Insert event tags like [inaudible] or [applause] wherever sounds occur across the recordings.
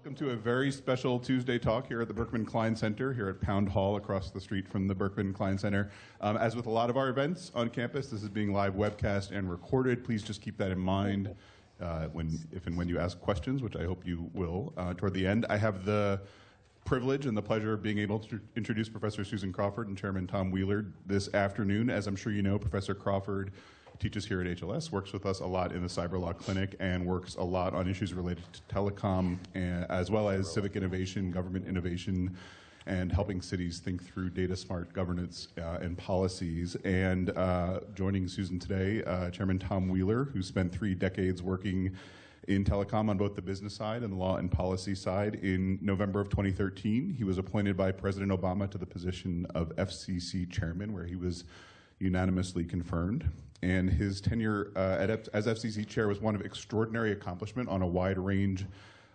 Welcome to a very special Tuesday talk here at the Berkman Klein Center, here at Pound Hall across the street from the Berkman Klein Center. Um, as with a lot of our events on campus, this is being live webcast and recorded. Please just keep that in mind uh, when, if and when you ask questions, which I hope you will uh, toward the end. I have the privilege and the pleasure of being able to introduce Professor Susan Crawford and Chairman Tom Wheeler this afternoon. As I'm sure you know, Professor Crawford teaches here at HLS, works with us a lot in the cyber law clinic, and works a lot on issues related to telecom, and, as well as civic innovation, government innovation, and helping cities think through data smart governance uh, and policies. And uh, joining Susan today, uh, Chairman Tom Wheeler, who spent three decades working in telecom on both the business side and the law and policy side. In November of 2013, he was appointed by President Obama to the position of FCC chairman, where he was unanimously confirmed. And his tenure uh, at, as FCC chair was one of extraordinary accomplishment on a wide range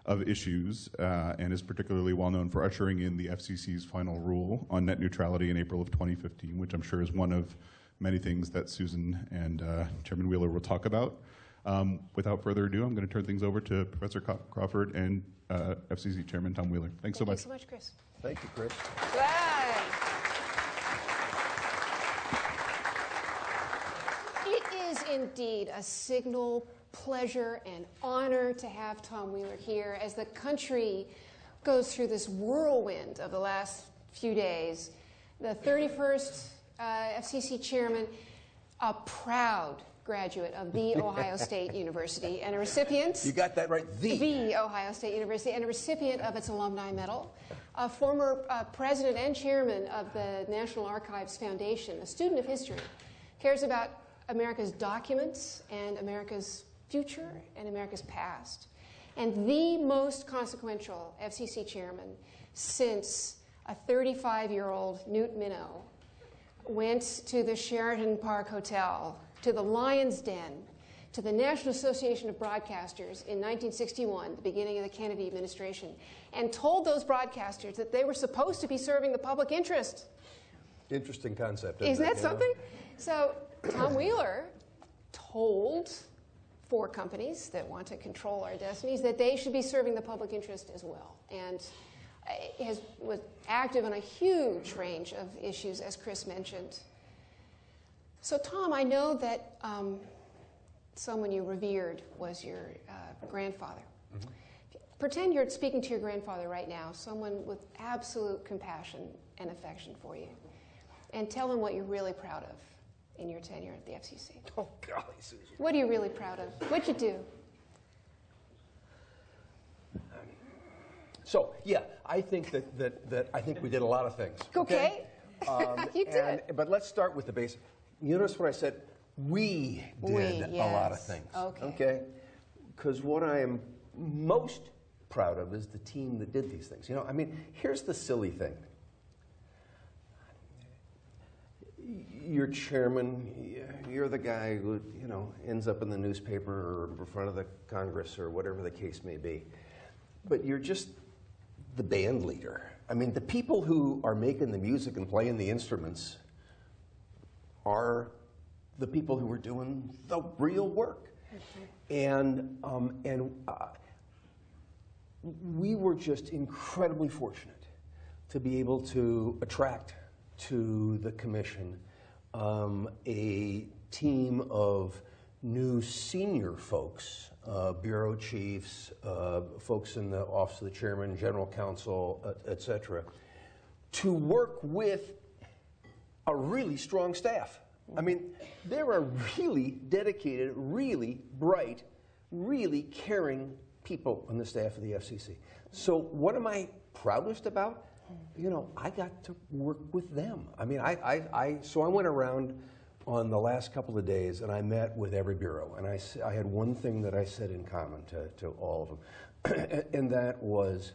of issues, uh, and is particularly well known for ushering in the FCC's final rule on net neutrality in April of 2015, which I'm sure is one of many things that Susan and uh, Chairman Wheeler will talk about. Um, without further ado, I'm going to turn things over to Professor Crawford and uh, FCC Chairman Tom Wheeler. Thanks Thank so much. you so much, Chris. Thank you, Chris. Right. It is indeed a signal pleasure and honor to have Tom Wheeler here as the country goes through this whirlwind of the last few days. The 31st uh, FCC chairman, a proud graduate of the [laughs] Ohio State University and a recipient. You got that right. The. The Ohio State University and a recipient of its alumni medal, a former uh, president and chairman of the National Archives Foundation, a student of history, cares about America's documents and America's future and America's past, and the most consequential FCC chairman since a 35 year old Newt Minow went to the Sheraton Park Hotel, to the Lion's Den, to the National Association of Broadcasters in 1961, the beginning of the Kennedy administration, and told those broadcasters that they were supposed to be serving the public interest. Interesting concept. Isn't that it, you know? something? So Tom Wheeler told four companies that want to control our destinies that they should be serving the public interest as well. And has, was active on a huge range of issues, as Chris mentioned. So, Tom, I know that um, someone you revered was your uh, grandfather. Pretend you're speaking to your grandfather right now, someone with absolute compassion and affection for you, and tell him what you're really proud of in your tenure at the FCC. [laughs] Oh, golly, Susan. What are you really proud of? What'd you do? So, yeah, I think that, that, that I think we did a lot of things. Okay. Um, [laughs] You did. and- but let's start with the basic. You notice what I said? We did We, a lot of things. Okay. Okay? Because what I am most proud of is the team that did these things. You know, I mean, here's the silly thing. You're chairman, you're the guy who, you know, ends up in the newspaper or in front of the Congress or whatever the case may be. But you're just the band leader. I mean, the people who are making the music and playing the instruments are the people who are doing the real work. And, um, and uh, we were just incredibly fortunate to be able to attract to the commission um, a team of new senior folks, uh, bureau chiefs, uh, folks in the office of the chairman, general counsel, et cetera, to work with a really strong staff. I mean, there are really dedicated, really bright, really caring people on the staff of the FCC. So, what am I proudest about? You know, I got to work with them. I mean, I, I, I so I went around on the last couple of days and I met with every bureau, and I, I had one thing that I said in common to, to all of them, [clears throat] and that was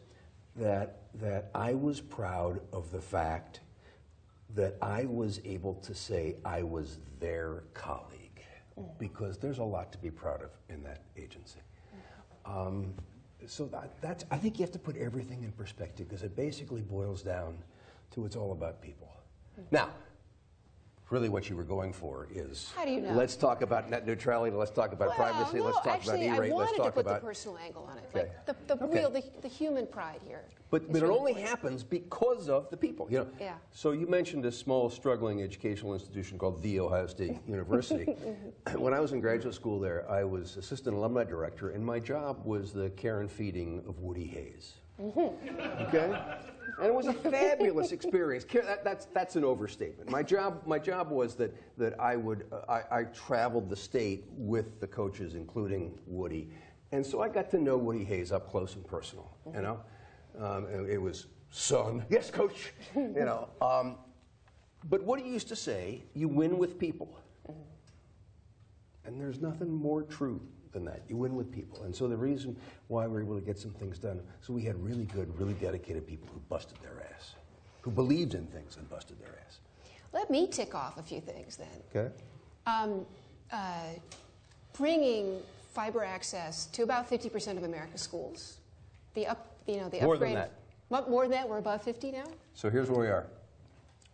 that, that I was proud of the fact that I was able to say I was their colleague, because there's a lot to be proud of in that agency. Um, so that, that's, I think you have to put everything in perspective because it basically boils down to it's all about people. Now, really what you were going for is. How do you know? Let's talk about net neutrality. Let's talk about Well, privacy. no, let's talk actually, about E-rate. Let's wanted talk to put about. the personal angle on it, Okay. like the, the Okay. real, the, the human pride here. But, but it only important. happens because of the people. You know. Yeah. So you mentioned a small, struggling educational institution called The Ohio State [laughs] University. Mm-hmm. when I was in graduate school there, I was assistant alumni director, and my job was the care and feeding of Woody Hayes. Okay. And it was a fabulous experience. That, that's, that's an overstatement. My job, my job was that, that I would, uh, I, I traveled the state with the coaches, including Woody. And so I got to know Woody Hayes up close and personal, you know? Um, it was, son, [laughs] yes, coach, you know. Um, but Woody used to say, you win with people. And there's nothing more true than that. You win with people. And so the reason why we were able to get some things done, so we had really good, really dedicated people who busted their ass, who believed in things and busted their ass. Let me tick off a few things then. Okay? Um, uh, bringing fiber access to about 50% of America's schools. The up, you know, the More than upgrade. that. More than that? We're above 50 now. So here's where we are.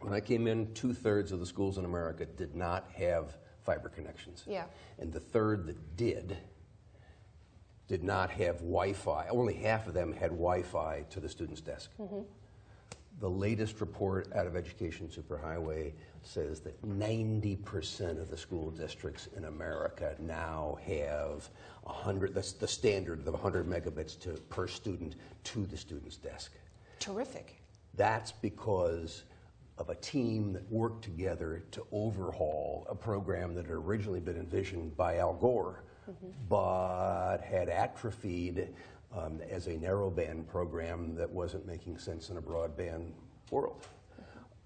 When I came in, two thirds of the schools in America did not have fiber connections. Yeah. And the third that did, did not have Wi Fi. Only half of them had Wi Fi to the student's desk. Mm-hmm. The latest report out of Education Superhighway says that 90% of the school districts in America now have 100, that's the standard of 100 megabits to, per student to the student's desk. Terrific. That's because of a team that worked together to overhaul a program that had originally been envisioned by Al Gore, but had atrophied um, as a narrowband program that wasn't making sense in a broadband world.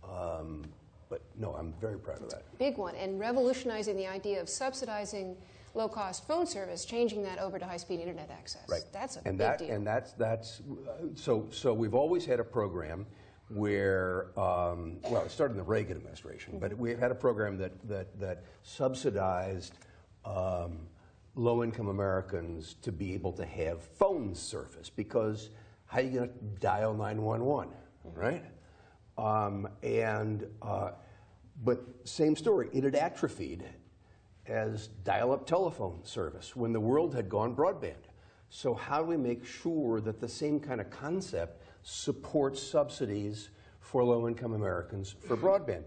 Um, but no, I'm very proud of that. Big one. And revolutionizing the idea of subsidizing low cost phone service, changing that over to high speed internet access. Right. That's a and big that, deal. And that's that's uh, so so we've always had a program where um, well it started in the Reagan administration, but we've had a program that that that subsidized. Um, low-income Americans to be able to have phone service because how are you going to dial 911, right? Um, and uh, but same story, it had atrophied as dial-up telephone service when the world had gone broadband. So how do we make sure that the same kind of concept supports subsidies for low-income Americans for broadband?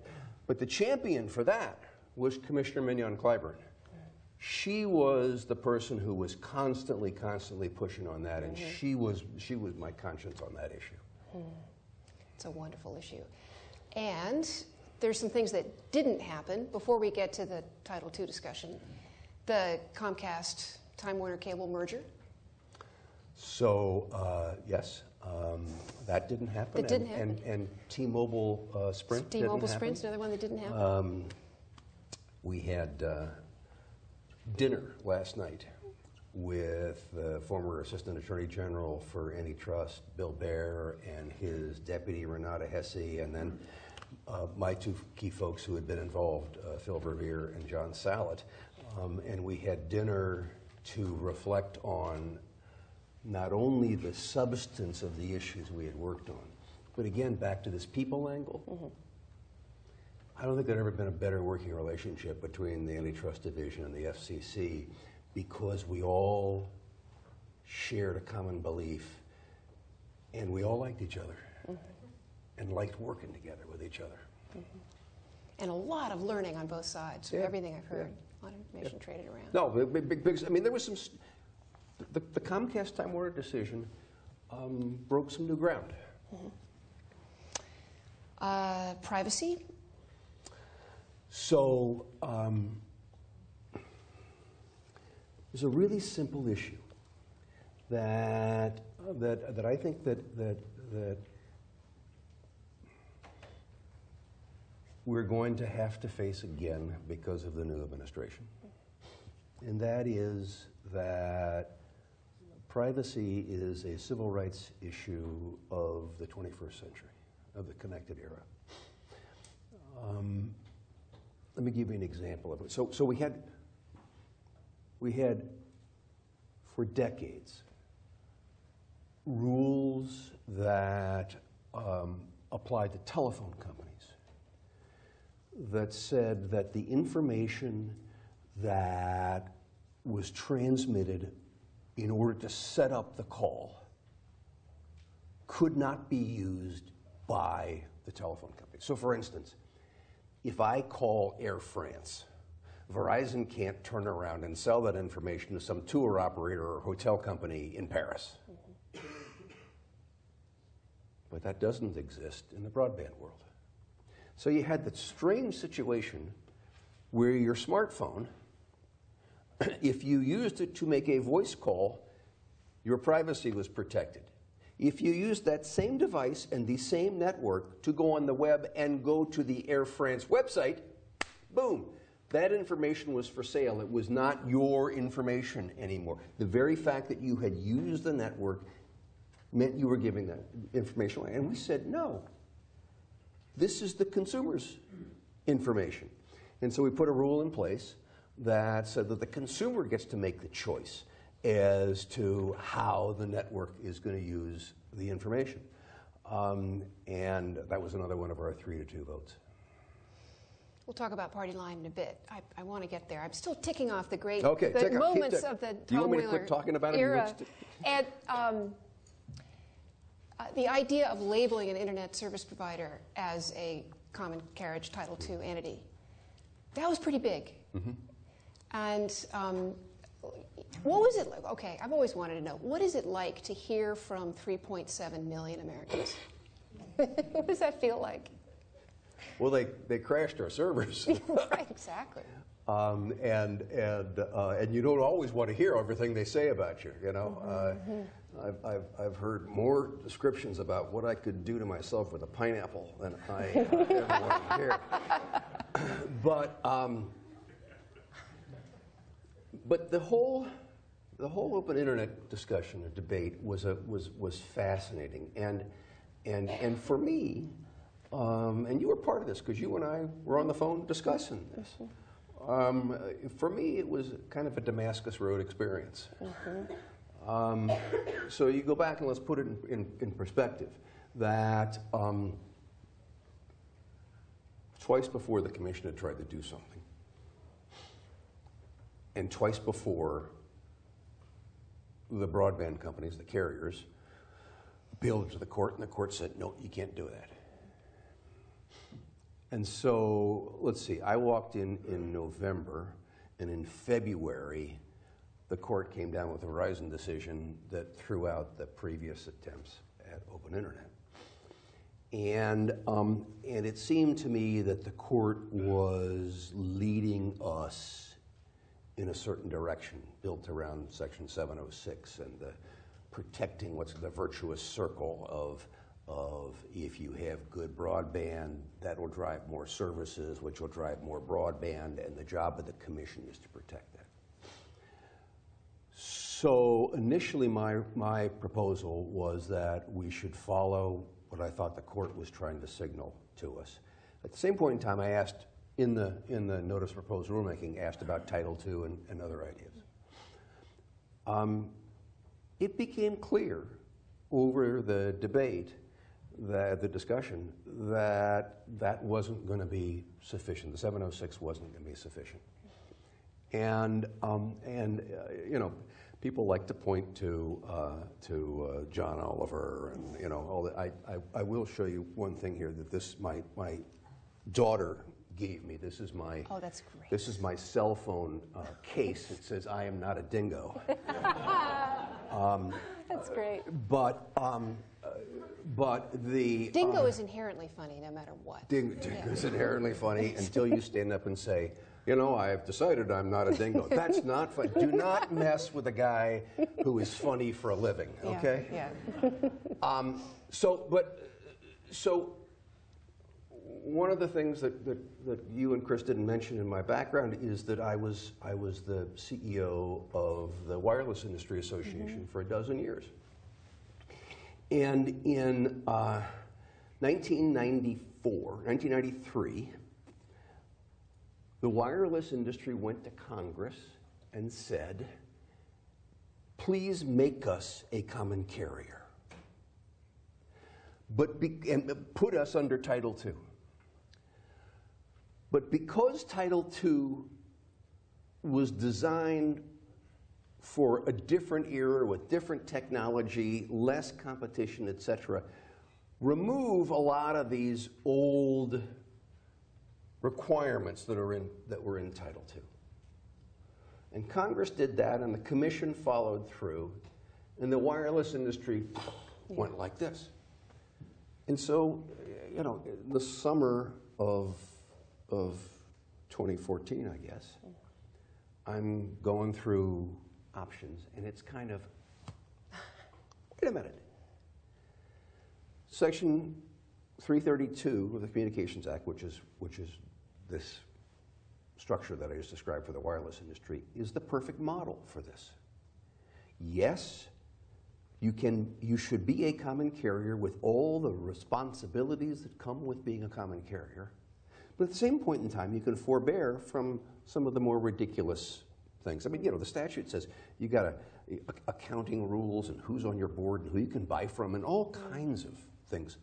But the champion for that was Commissioner Mignon Clyburn. She was the person who was constantly, constantly pushing on that, and she was she was my conscience on that issue. It's a wonderful issue. And there's some things that didn't happen before we get to the Title II discussion. The Comcast Time Warner Cable merger. So uh, yes, um, that didn't happen. That didn't and, And, and T-Mobile uh, Sprint. T-Mobile happen. Sprint's another one that didn't happen. Um, we had uh, dinner last night with the former Assistant Attorney General for Antitrust, Bill Baer, and his deputy, Renata Hesse, and then uh, my two key folks who had been involved, uh, Phil Verveer and Jon Sallet. Um, and we had dinner to reflect on not only the substance of the issues we had worked on, but again, back to this people angle. Mm-hmm. I don't think there'd ever been a better working relationship between the Antitrust Division and the FCC because we all shared a common belief and we all liked each other mm-hmm. and liked working together with each other. Mm-hmm. and a lot of learning on both sides Yeah, everything I've heard. yeah. A lot of information traded around. No, big, big, big, I mean, there was some, the, the Comcast Time Warner decision um, broke some new ground. Uh, privacy. So um, there's a really simple issue that that that I think that that that we're going to have to face again because of the new administration, and that is that privacy is a civil rights issue of the 21st century, of the connected era. Um, let me give you an example of it. So, so we had, we had, for decades, rules that um, applied to telephone companies that said that the information that was transmitted in order to set up the call could not be used by the telephone company. So, for instance, if I call Air France, Verizon can't turn around and sell that information to some tour operator or hotel company in Paris. But that doesn't exist in the broadband world. So you had that strange situation where your smartphone, [clears throat] if you used it to make a voice call, your privacy was protected. If you used that same device and the same network to go on the web and go to the Air France website, boom, that information was for sale. It was not your information anymore. The very fact that you had used the network meant you were giving that information away. And we said, no, this is the consumer's information. And so we put a rule in place that said that the consumer gets to make the choice as to how the network is going to use the information. Um, and that was another one of our three to two votes. We'll talk about party line in a bit. I, I want to get there. I'm still ticking off the great Okay, the moments of the Do you Tom want me to Wheeler quit talking about era. to- And um, uh, the idea of labeling an internet service provider as a common carriage Title II entity, that was pretty big. Mm-hmm. And um, what was it like? Okay, I've always wanted to know what is it like to hear from 3.7 million Americans? [laughs] what does that feel like? Well, they, they crashed our servers. [laughs] right, exactly. Um, and and uh, and you don't always want to hear everything they say about you. You know, uh, I've, I've I've heard more descriptions about what I could do to myself with a pineapple than I uh, ever want to hear. [laughs] But um, but the whole the whole open internet discussion or debate was a was was fascinating and and and for me. Um, and you were part of this because you and I were on the phone discussing this. Um, for me, it was kind of a Damascus Road experience. Um, so you go back and let's put it in, in, in perspective that um, twice before the commission had tried to do something, and twice before the broadband companies, the carriers, appealed to the court, and the court said, no, you can't do that. And so, let's see, I walked in in November, and in February, the court came down with a Verizon decision that threw out the previous attempts at open internet. And, um, and it seemed to me that the court was leading us in a certain direction, built around Section 706 and the protecting what's the virtuous circle of, of if you have good broadband, that will drive more services, which will drive more broadband, and the job of the commission is to protect that. So initially, my, my proposal was that we should follow what I thought the court was trying to signal to us. At the same point in time, I asked in the, in the notice of proposed rulemaking, asked about Title II and, and other ideas. Um, it became clear over the debate, that, the discussion, that that wasn't going to be sufficient. The 706 wasn't going to be sufficient. And, um, and uh, you know, people like to point to, uh, to uh, John Oliver and, you know, all that. I, I, I will show you one thing here that this, my, my daughter gave me. This is my, Oh, that's great. this is my cell phone uh, case. It says, I am not a dingo. [laughs] That's great. But, um, uh, but the. Dingo uh, is inherently funny no matter what. Ding, dingo's inherently funny [laughs] until you stand up and say, you know, I have decided I'm not a dingo. [laughs] That's not fun. Do not mess with a guy who is funny for a living, Yeah, okay? Yeah. Um, so, but, so, one of the things that, that, that you and Chris didn't mention in my background is that I was, I was the CEO of the Wireless Industry Association for a dozen years. And in uh, 1994, 1993, the wireless industry went to Congress and said, please make us a common carrier. But be, and put us under Title II. But because Title II was designed for a different era with different technology, less competition, et cetera, remove a lot of these old requirements that, are in, that were in Title II. And Congress did that, and the Commission followed through, and the wireless industry went like this. And so, you know, the summer of, of 2014, I guess, I'm going through options, and it's kind of, wait a minute. Section 332 of the Communications Act, which is, which is this structure that I just described for the wireless industry, is the perfect model for this. Yes, you, can, you should be a common carrier with all the responsibilities that come with being a common carrier. But at the same point in time, you can forbear from some of the more ridiculous things. I mean, you know, the statute says you got a, accounting rules and who's on your board and who you can buy from and all kinds of things,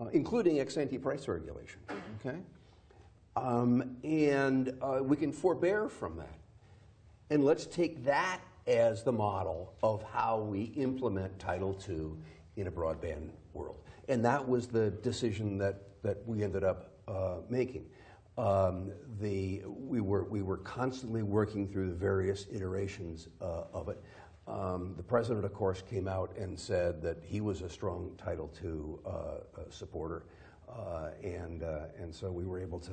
uh, including ex ante price regulation. Okay, um, and uh, we can forbear from that, and let's take that as the model of how we implement Title II in a broadband world. And that was the decision that that we ended up uh, making. Um, the, we, were, we were constantly working through the various iterations uh, of it. Um, the president, of course, came out and said that he was a strong Title II uh, uh, supporter. Uh, and, uh, and so we were able to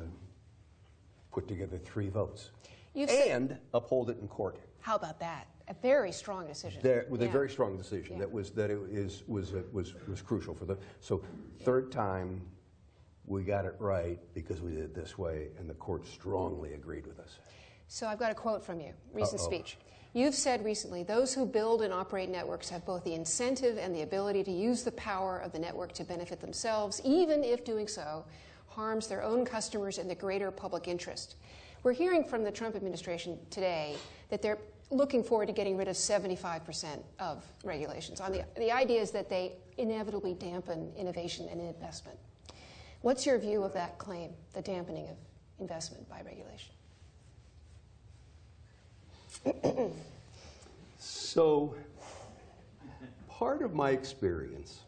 put together three votes You've and uphold it in court. how about that? A very strong decision. There, with Yeah. a very strong decision Yeah. that was that it is was uh, was was crucial for the so third time we got it right because we did it this way and the court strongly agreed with us. So I've got a quote from you, recent Uh-oh. speech. You've said recently, those who build and operate networks have both the incentive and the ability to use the power of the network to benefit themselves, even if doing so harms their own customers and the greater public interest. We're hearing from the Trump administration today that they're looking forward to getting rid of 75% of regulations. On the, the idea is that they inevitably dampen innovation and investment. What's your view of that claim, the dampening of investment by regulation? So part of my experience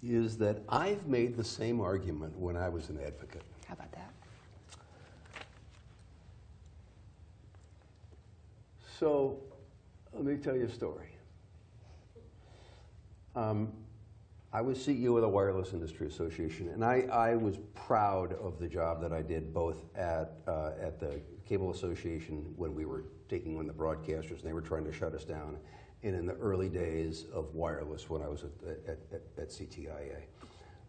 is that I've made the same argument when I was an advocate. How about that? So let me tell you a story. Um, I was CEO of the Wireless Industry Association, and I, I was proud of the job that I did both at, uh, at the Cable Association when we were taking on the broadcasters and they were trying to shut us down, and in the early days of wireless when I was at, at, at, at CTIA.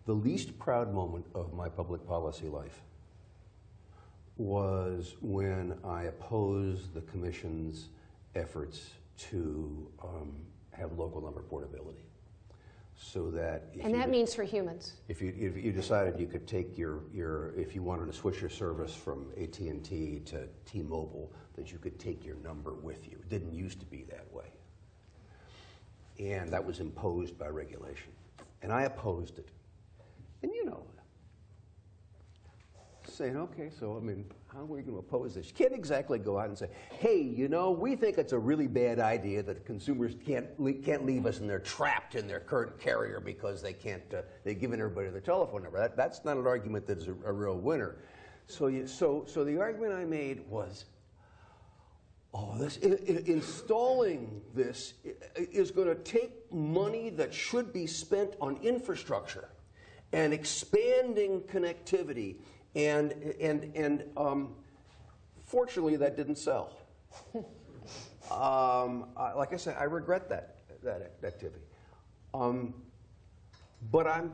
The least proud moment of my public policy life was when I opposed the Commission's efforts to um, have local number portability. So that if And that de- means for humans. if you if you decided you could take your your if you wanted to switch your service from AT and T to T-Mobile, that you could take your number with you. It didn't used to be that way, and that was imposed by regulation, and I opposed it. And you know, saying, okay, so I mean, how are we going to oppose this? You can't exactly go out and say, hey, you know, we think it's a really bad idea that consumers can't can't leave us and they're trapped in their current carrier because they can't uh, they've given everybody their telephone number. That, that's not an argument that is a, a real winner. So, you, so, so the argument I made was, oh, this i- i- installing this is going to take money that should be spent on infrastructure and expanding connectivity, and and and um, fortunately that didn't sell. [laughs] um, I, like I said, I regret that that activity. Um, but I'm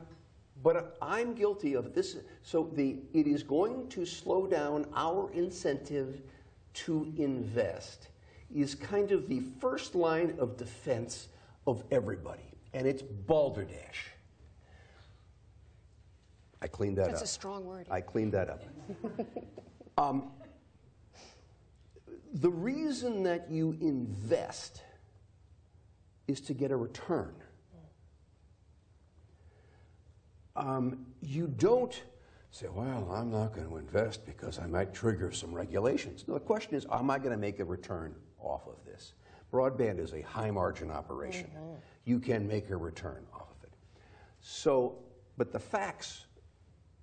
but I'm guilty of this. So the it is going to slow down our incentive to invest is kind of the first line of defense of everybody, and it's balderdash. I cleaned that That's up. That's a strong word. I cleaned that up. [laughs] um, the reason that you invest is to get a return. Um, you don't say, well, I'm not going to invest because I might trigger some regulations. No, the question is, am I going to make a return off of this? Broadband is a high margin operation. Mm-hmm. You can make a return off of it. So, but the facts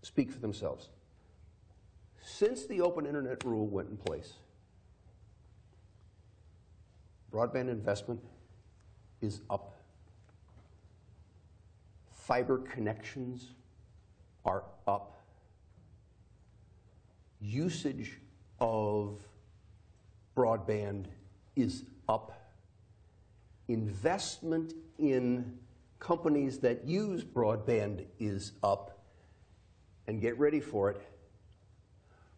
speak for themselves. Since the open internet rule went in place, broadband investment is up. Fiber connections are up. Usage of broadband is up. Investment in companies that use broadband is up. And get ready for it.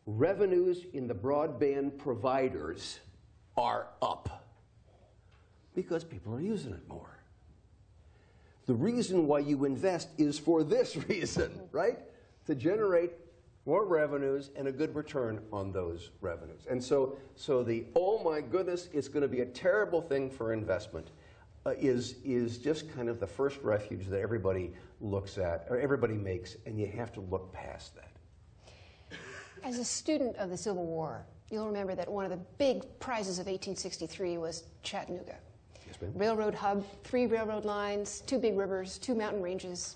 Revenues in the broadband providers are up because people are using it more. The reason why you invest is for this [laughs] reason, right? To generate more revenues and a good return on those revenues. And so, so the oh my goodness, it's going to be a terrible thing for investment Uh, is, is just kind of the first refuge that everybody looks at, or everybody makes, and you have to look past that. As a student of the Civil War, you'll remember that one of the big prizes of 1863 was Chattanooga. Yes, ma'am. Railroad hub, three railroad lines, two big rivers, two mountain ranges.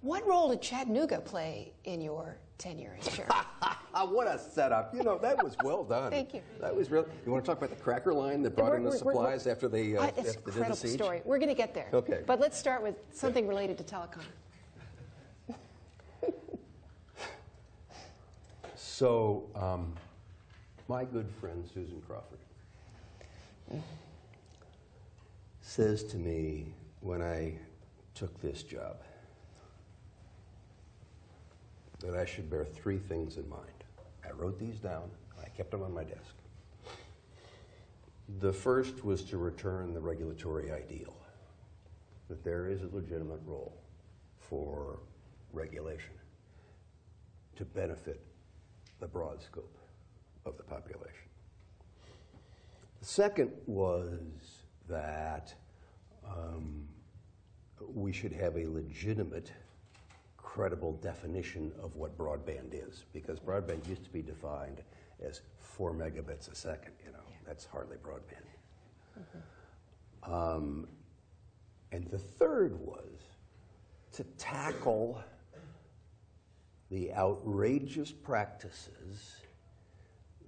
What role did Chattanooga play in your tenure as [laughs] chairman? what a setup. You know, that was well [laughs] done. Thank you. That was real. You want to talk about the cracker line that brought we're, in the we're, supplies we're, after they, uh, after incredible the siege? story. We're going to get there. Okay. But let's start with something related to telecom. [laughs] So, um, my good friend Susan Crawford says to me when I took this job that I should bear three things in mind. I wrote these down, I kept them on my desk. The first was to return the regulatory ideal, that there is a legitimate role for regulation to benefit the broad scope of the population. The second was that um, we should have a legitimate, credible definition of what broadband is, because broadband used to be defined as four megabits a second. You know, yeah. that's hardly broadband. Mm-hmm. Um, and the third was to tackle the outrageous practices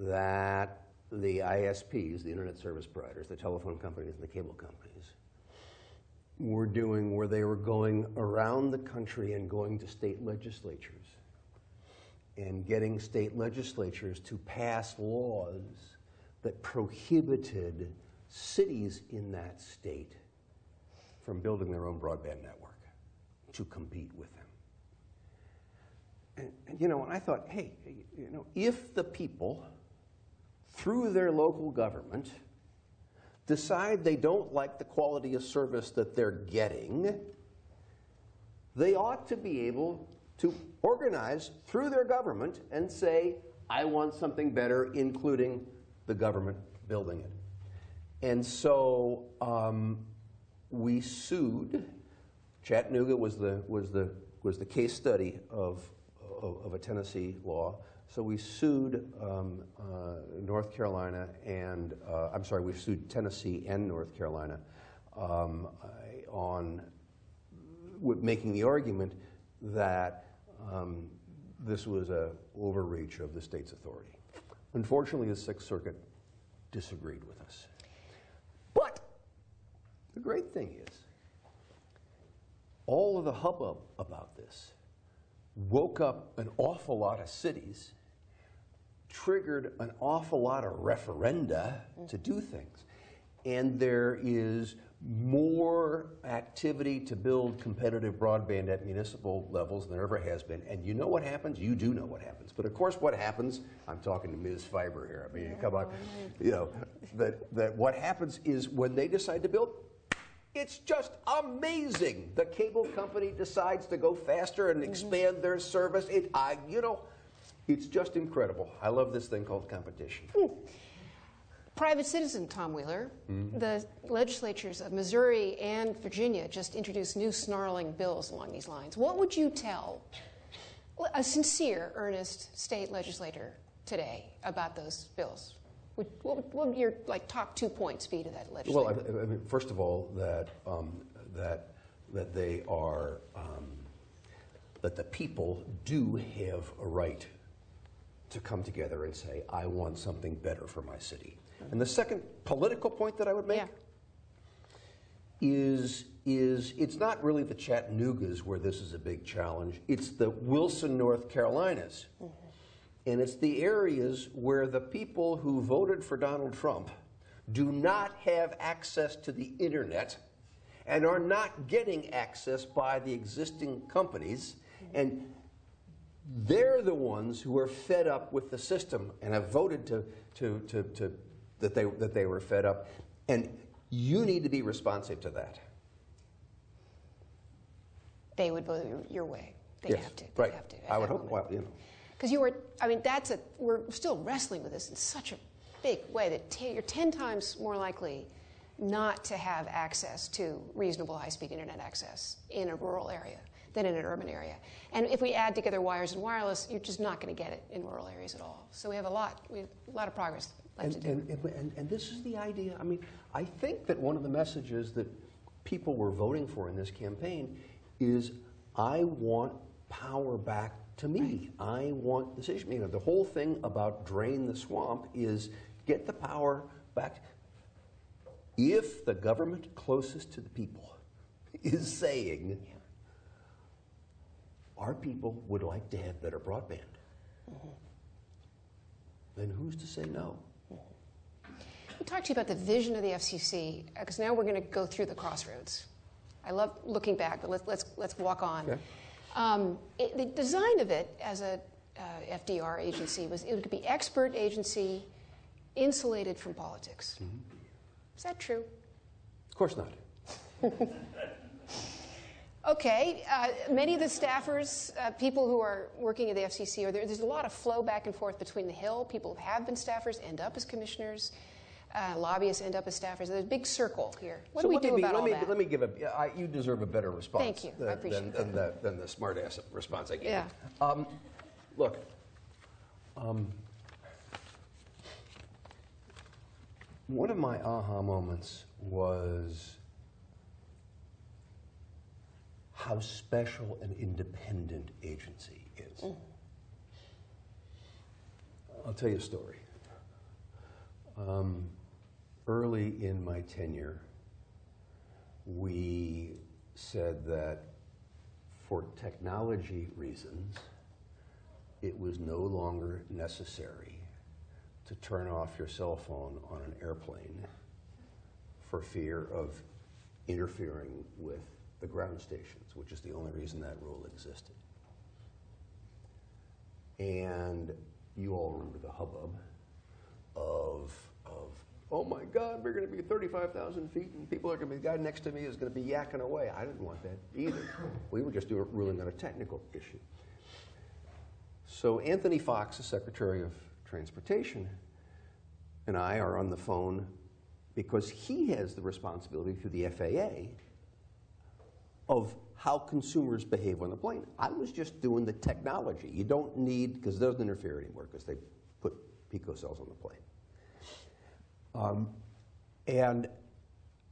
that the ISPs, the internet service providers, the telephone companies, and the cable companies were doing where they were going around the country and going to state legislatures and getting state legislatures to pass laws that prohibited cities in that state from building their own broadband network to compete with them. And, and, you know, and I thought, hey, you know, if the people, through their local government, decide they don't like the quality of service that they're getting, they ought to be able to organize through their government and say, I want something better, including the government building it. And so um, we sued. Chattanooga was the, was, the, was the case study of of, of a Tennessee law. So we sued um, uh, North Carolina and, uh, I'm sorry, we sued Tennessee and North Carolina um, on making the argument that um, this was an overreach of the state's authority. Unfortunately, the Sixth Circuit disagreed with us. But the great thing is, all of the hubbub about this woke up an awful lot of cities, triggered an awful lot of referenda to do things. And there is more activity to build competitive broadband at municipal levels than there ever has been. And you know what happens? You do know what happens. But of course, what happens, I'm talking to Ms. Fiber here. I mean, come on. You know, that, that what happens is when they decide to build, it's just amazing. The cable company decides to go faster and mm-hmm. expand their service. It, I, you know, it's just incredible. I love this thing called competition. Mm. Private citizen Tom Wheeler, mm-hmm. the legislatures of Missouri and Virginia just introduced new snarling bills along these lines. What would you tell a sincere, earnest state legislator today about those bills? What, what, what would your like top two points be to that legislator? Well, I, I mean, first of all, that um, that that they are um, that the people do have a right to come together and say, "I want something better for my city." And the second political point that I would make Yeah. is is it's not really the Chattanoogas where this is a big challenge. It's the Wilson, North Carolinas. Mm-hmm. And it's the areas where the people who voted for Donald Trump do not have access to the internet and are not getting access by the existing companies. Mm-hmm. And they're the ones who are fed up with the system and have voted to, to, to, to that, they, that they were fed up. And you need to be responsive to that. they would vote your- your way. They Yes, have to. They right. have to. I would hope, well, you know. Because you were, I mean, that's a, we're still wrestling with this in such a big way that you're 10 times more likely not to have access to reasonable high speed internet access in a rural area than in an urban area. And if we add together wires and wireless, you're just not going to get it in rural areas at all. So we have a lot, we have a lot of progress left And, to do. and, and, and, this is the idea. I mean, I think that one of the messages that people were voting for in this campaign is I want power back to me. I want decision. You know, the whole thing about drain the swamp is get the power back. If the government closest to the people [laughs] is saying, our people would like to have better broadband, then who's to say no? Let me talk to you about the vision of the FCC, because now we're going to go through the crossroads. I love looking back, but let's, let's, let's walk on. Okay. Um, it, the design of it as a uh, FDR agency was it could be expert agency, insulated from politics. Is that true? Of course not. [laughs] Okay, uh, many of the staffers, uh, people who are working at the FCC, are there, there's a lot of flow back and forth between the Hill. People who have been staffers end up as commissioners. Uh, lobbyists end up as staffers. There's a big circle here. What so do we do be- about let all me, that? Let me give a. you deserve a better response. Thank you. I appreciate than, than the than the smart ass response I gave. Yeah. Um, look. Um, one of my aha moments was how special an independent agency is. Mm. I'll tell you a story. Um, early in my tenure, we said that for technology reasons, it was no longer necessary to turn off your cell phone on an airplane for fear of interfering with the ground stations, which is the only reason that rule existed. And you all remember the hubbub of, of oh my God, we're going to be 35,000 feet and people are going to be, the guy next to me is going to be yakking away. I didn't want that either. we were just doing, ruling on a technical issue. So Anthony Foxx, the Secretary of Transportation, and I are on the phone because he has the responsibility through the FAA of how consumers behave on the plane. I was just doing the technology. You don't need, because it doesn't interfere anymore, because they put pico cells on the plane. Um, and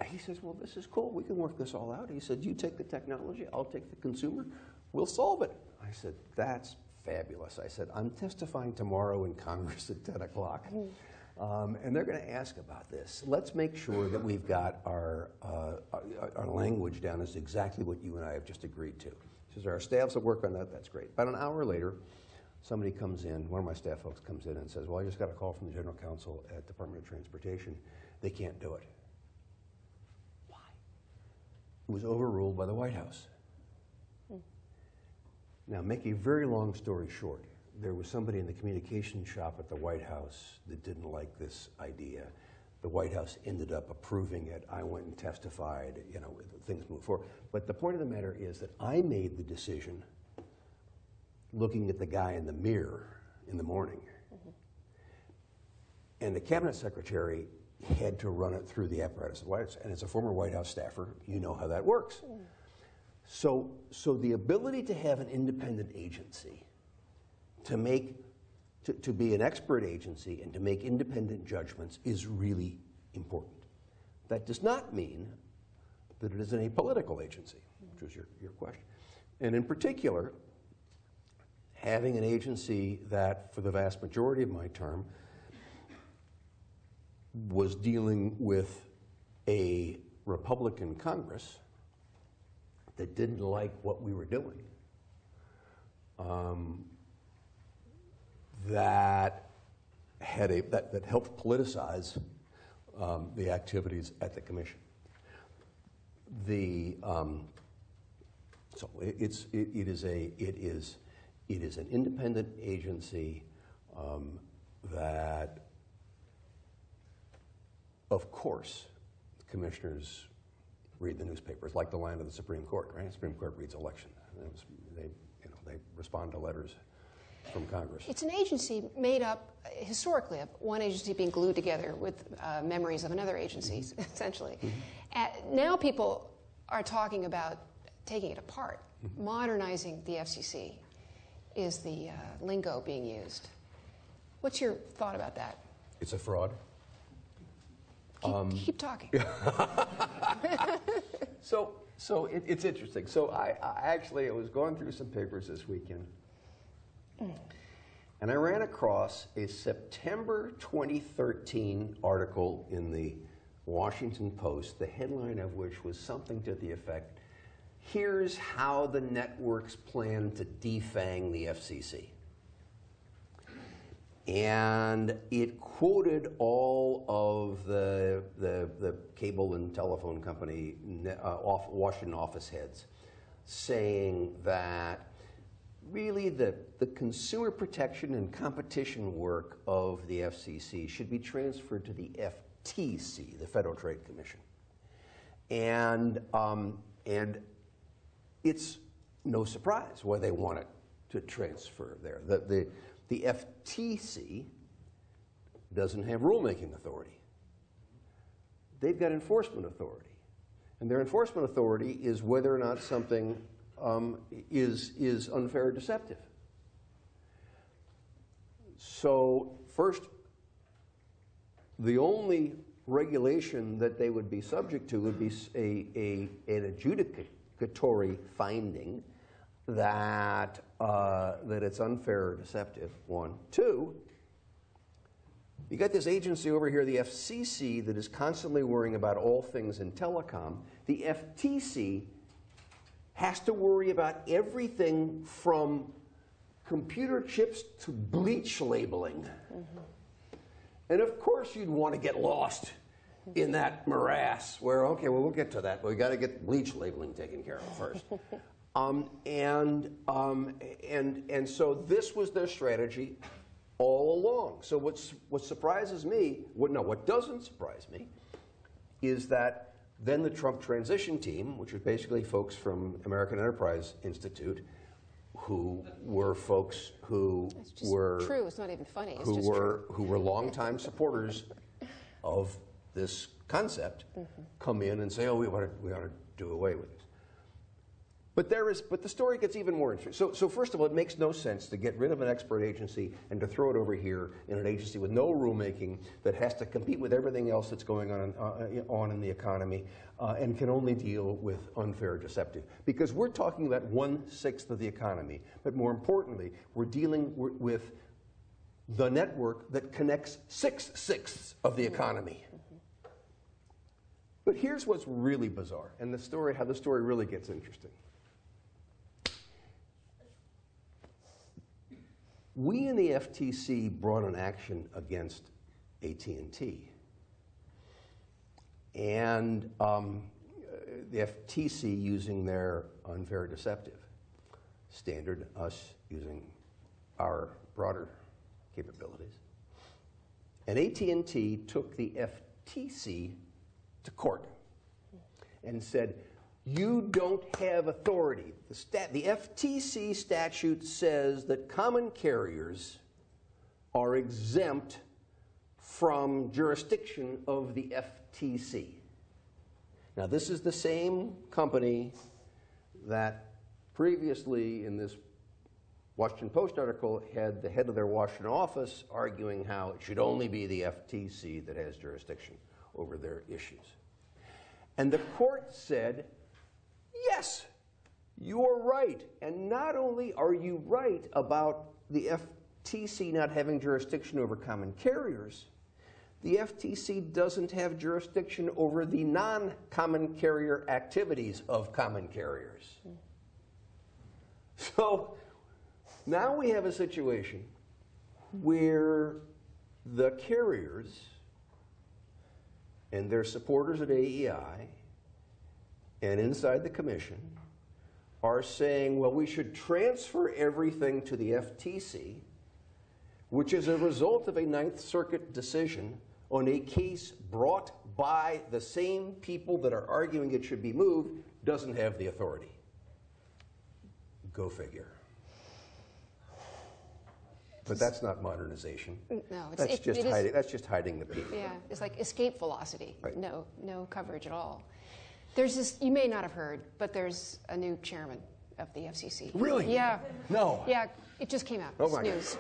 he says, Well, this is cool. We can work this all out. He said, You take the technology, I'll take the consumer, we'll solve it. I said, That's fabulous. I said, I'm testifying tomorrow in Congress at 10 o'clock. Um, and they're going to ask about this. Let's make sure that we've got our, uh, our, our language down as exactly what you and I have just agreed to. He says, Our staffs will work on that. That's great. About an hour later, somebody comes in, one of my staff folks comes in and says, Well, I just got a call from the general counsel at Department of Transportation. They can't do it. Why? It was overruled by the White House. Now, make a very long story short, there was somebody in the communication shop at the White House that didn't like this idea. The White House ended up approving it. I went and testified, you know, things moved forward. But the point of the matter is that I made the decision looking at the guy in the mirror in the morning. Mm-hmm. And the cabinet secretary had to run it through the apparatus of the White House. And as a former White House staffer, you know how that works. Mm. So, so the ability to have an independent agency to make to, to be an expert agency and to make independent judgments is really important. That does not mean that it is an apolitical agency, which was your, your question. And in particular, having an agency that, for the vast majority of my term, was dealing with a Republican Congress that didn't like what we were doing, um, that had a that, that helped politicize um, the activities at the commission. The um, so it, it's it, it is a it is it is an independent agency um, that, of course, commissioners read the newspapers like the land of the Supreme Court. Right? The Supreme Court reads election. They you know they respond to letters from Congress. It's an agency made up historically of one agency being glued together with uh, memories of another agency, mm-hmm. [laughs] essentially. Mm-hmm. now people are talking about taking it apart, mm-hmm. modernizing the FCC is the uh, lingo being used. What's your thought about that? It's a fraud. Keep, um, keep talking. [laughs] so, so it, it's interesting. So I, I actually I was going through some papers this weekend, and I ran across a September 2013 article in the Washington Post, the headline of which was something to the effect here's how the networks plan to defang the FCC. And it quoted all of the, the, the cable and telephone company uh, off Washington office heads saying that really the, the consumer protection and competition work of the FCC should be transferred to the FTC, the Federal Trade Commission. And, um, and it's no surprise why they want it to transfer there. The, the, the FTC doesn't have rulemaking authority. They've got enforcement authority. And their enforcement authority is whether or not something um, is, is unfair or deceptive. So, first, the only regulation that they would be subject to would be a, a, an adjudicate investigatory finding that, uh, that it's unfair or deceptive, one. Two, you got this agency over here, the FCC, that is constantly worrying about all things in telecom. The FTC has to worry about everything from computer chips to bleach labeling. Mm-hmm. And of course, you'd want to get lost in that morass where, okay, well, we'll get to that, but we got to get bleach labeling taken care of first. [laughs] um, and, um, and, and so this was their strategy all along. So what's, what surprises me, what, no, what doesn't surprise me, is that then the Trump transition team, which was basically folks from American Enterprise Institute, who were folks who were true. It's not even funny. It's who were true. who were longtime supporters of this concept mm-hmm. come in and say, oh, we ought, to, we ought to do away with this. But there is, but the story gets even more interesting. So, so first of all, it makes no sense to get rid of an expert agency and to throw it over here in an agency with no rulemaking that has to compete with everything else that's going on uh, on in the economy uh, and can only deal with unfair deceptive. Because we're talking about one sixth of the economy, but more importantly, we're dealing with the network that connects six sixths of the economy. But here's what's really bizarre, and the story, how the story really gets interesting. We in the FTC brought an action against AT&T, and um, the FTC using their unfair deceptive standard, us using our broader capabilities, and AT&T took the FTC to court and said, You don't have authority. The, stat- the FTC statute says that common carriers are exempt from jurisdiction of the FTC. Now, this is the same company that previously in this Washington Post article had the head of their Washington office arguing how it should only be the FTC that has jurisdiction over their issues. And the court said, yes, you're right. And not only are you right about the FTC not having jurisdiction over common carriers, the FTC doesn't have jurisdiction over the non common carrier activities of common carriers. So now we have a situation where the carriers and their supporters at AEI and inside the commission are saying, well, we should transfer everything to the FTC, which is a result of a Ninth Circuit decision on a case brought by the same people that are arguing it should be moved, doesn't have the authority. Go figure. But that's not modernization. No, it's, That's it, just it hiding. That's just hiding the people. Yeah, it's like escape velocity. Right. No, no coverage at all. There's this. You may not have heard, but there's a new chairman of the FCC. Really? Yeah. No. Yeah, it just came out. Oh it's my God. news.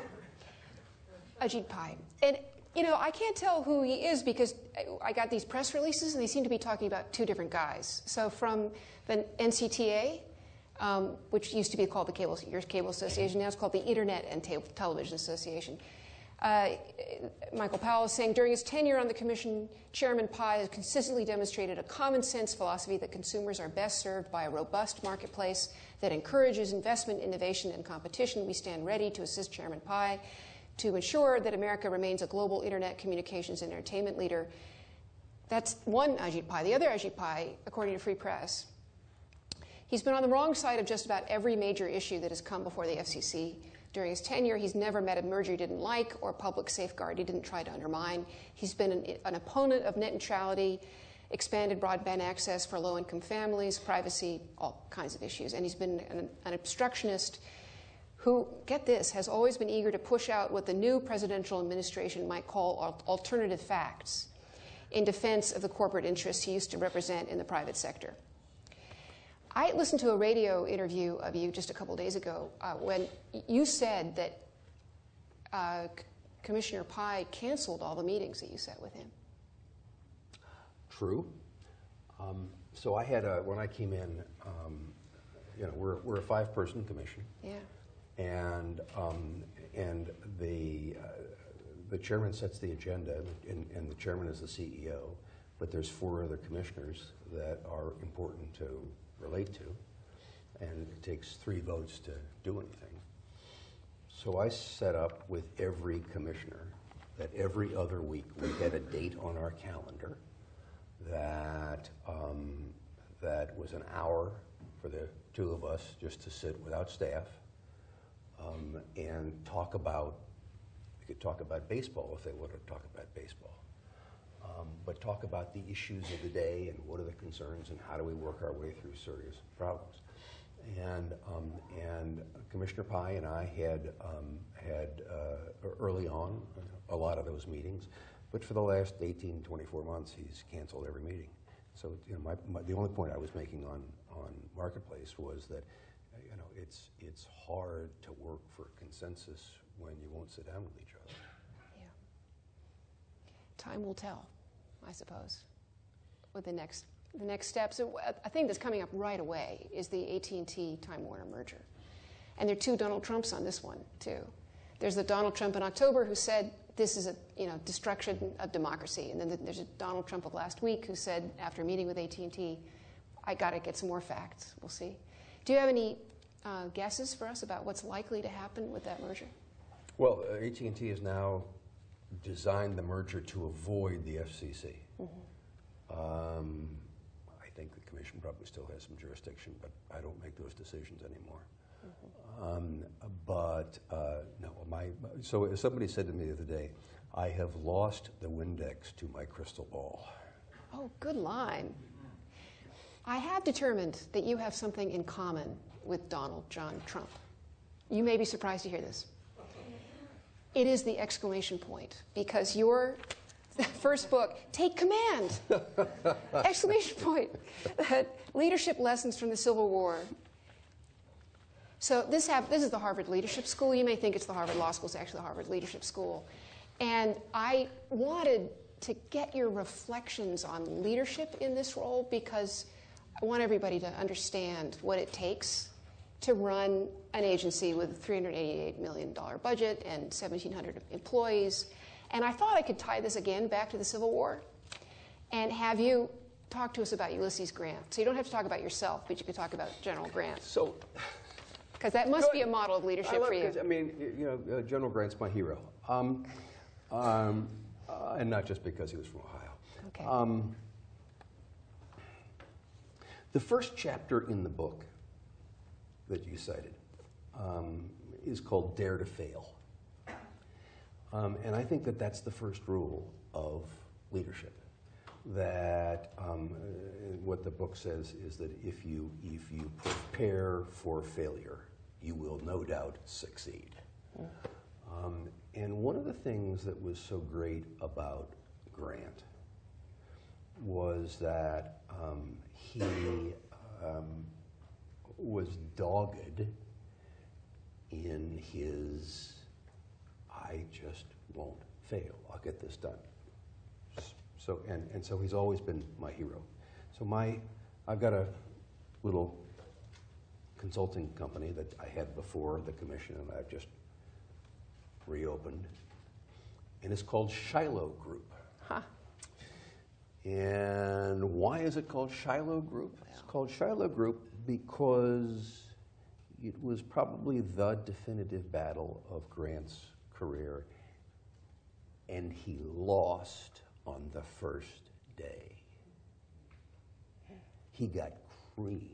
Ajit Pai, and you know I can't tell who he is because I got these press releases and they seem to be talking about two different guys. So from the NCTA. Um, which used to be called the Cable, your Cable Association, now it's called the Internet and Television Association. Uh, Michael Powell is saying during his tenure on the commission, Chairman Pai has consistently demonstrated a common sense philosophy that consumers are best served by a robust marketplace that encourages investment, innovation, and competition. We stand ready to assist Chairman Pai to ensure that America remains a global internet communications and entertainment leader. That's one Ajit Pai. The other Ajit Pai, according to Free Press, He's been on the wrong side of just about every major issue that has come before the FCC. During his tenure, he's never met a merger he didn't like or a public safeguard he didn't try to undermine. He's been an, an opponent of net neutrality, expanded broadband access for low income families, privacy, all kinds of issues. And he's been an, an obstructionist who, get this, has always been eager to push out what the new presidential administration might call alternative facts in defense of the corporate interests he used to represent in the private sector. I listened to a radio interview of you just a couple days ago uh, when you said that uh, Commissioner Pai canceled all the meetings that you set with him. True. Um, so I had a, when I came in, um, you know, we're, we're a five-person commission, Yeah. and um, and the uh, the chairman sets the agenda, and, and the chairman is the CEO, but there's four other commissioners that are important to relate to, and it takes three votes to do anything. So I set up with every commissioner that every other week we had a date on our calendar that um, that was an hour for the two of us just to sit without staff um, and talk about. We could talk about baseball if they wanted to talk about baseball, um, but talk about the issues of the day and what are the concerns and how do we work our way through serious problems. And um, and Commissioner Pai and I had um, had uh, early on a lot of those meetings, but for the last 18, 24 months, he's canceled every meeting. So you know, my, my, the only point I was making on on marketplace was that you know it's it's hard to work for consensus when you won't sit down with each other. Yeah. Time will tell, I suppose, with the next the next steps. So, uh, A thing that's coming up right away is the AT&T Time Warner merger, and there are two Donald Trumps on this one too. There's the Donald Trump in October who said this is a you know destruction of democracy, and then there's a Donald Trump of last week who said after meeting with AT&T, I got to get some more facts. We'll see. Do you have any uh, guesses for us about what's likely to happen with that merger? Well, AT&T is now designed the merger to avoid the FCC. Um, I think the commission probably still has some jurisdiction, but I don't make those decisions anymore. Um, but uh, no, my so somebody said to me the other day, I have lost the Windex to my crystal ball. Oh, good line. I have determined that you have something in common with Donald John Trump. You may be surprised to hear this. It is the exclamation point because your [laughs] first book, Take Command! [laughs] exclamation point. [laughs] Leadership lessons from the Civil War. So this, hap- this is the Harvard Leadership School. You may think it's the Harvard Law School. It's actually the Harvard Leadership School. And I wanted to get your reflections on leadership in this role because I want everybody to understand what it takes to run an agency with a $388 million budget and 1,700 employees. And I thought I could tie this again back to the Civil War and have you talk to us about Ulysses Grant. So you don't have to talk about yourself, but you could talk about General Grant. So, Because that must be a model of leadership I, for you. I mean, you know, uh, General Grant's my hero, um, um, uh, and not just because he was from Ohio. Okay. Um, the first chapter in the book that you cited um, is called "Dare to Fail," um, and I think that that's the first rule of leadership. That um, uh, what the book says is that if you if you prepare for failure, you will no doubt succeed. Um, and one of the things that was so great about Grant was that um, he um, was dogged in his I just won't fail. I'll get this done. So and, and so he's always been my hero. So my I've got a little consulting company that I had before the commission and I've just reopened. And it's called Shiloh Group. Huh. And why is it called Shiloh Group? It's called Shiloh Group because it was probably the definitive battle of Grant's career, and he lost on the first day. He got creamed.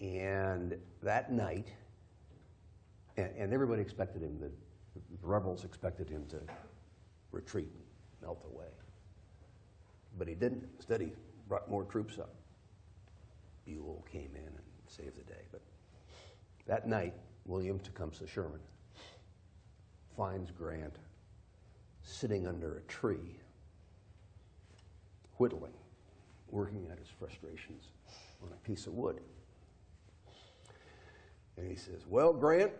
And that night, and, and everybody expected him, the, rebels expected him to retreat, melt away. But he didn't. Instead, he brought more troops up. Buell came in and saved the day. But that night, William Tecumseh Sherman finds Grant sitting under a tree, whittling, working at his frustrations on a piece of wood. And he says, Well, Grant,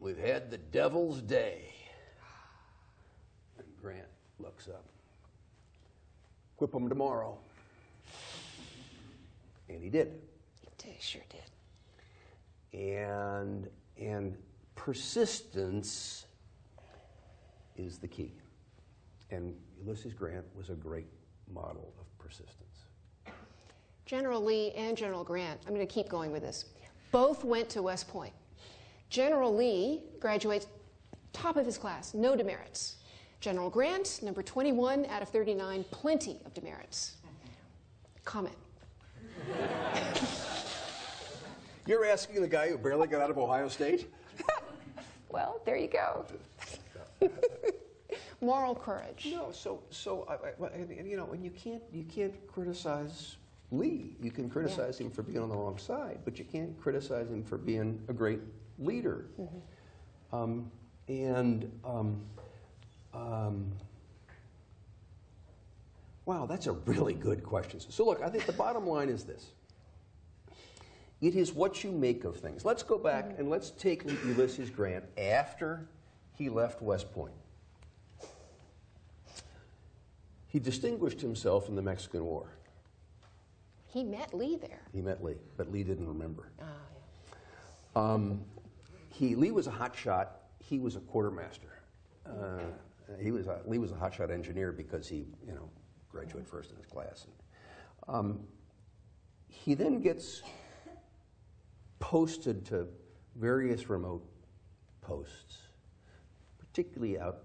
we've had the devil's day. And Grant looks up. Whip him tomorrow. And he did. He sure did. And, and persistence is the key. And Ulysses Grant was a great model of persistence. General Lee and General Grant, I'm going to keep going with this, both went to West Point. General Lee graduates top of his class, no demerits. General Grant, number 21 out of 39, plenty of demerits. Comment. You're asking the guy who barely got out of Ohio State? [laughs] Well, there you go. [laughs] Moral courage. No, so so I, I, well, and, and, you know, and you can't you can't criticize Lee. You can criticize him for being on the wrong side, but you can't criticize him for being a great leader. Um, and um, um, wow, that's a really good question. So look, I think the bottom line is this. It is what you make of things. Let's go back and let's take Ulysses Grant after he left West Point. He distinguished himself in the Mexican War. He met Lee there. He met Lee, but Lee didn't remember. Oh, yeah. Um, he, Lee was a hot shot. He was a quartermaster. Uh, he was a, Lee was a hot shot engineer because he, you know, graduated first in his class. Um, he then gets posted to various remote posts, particularly out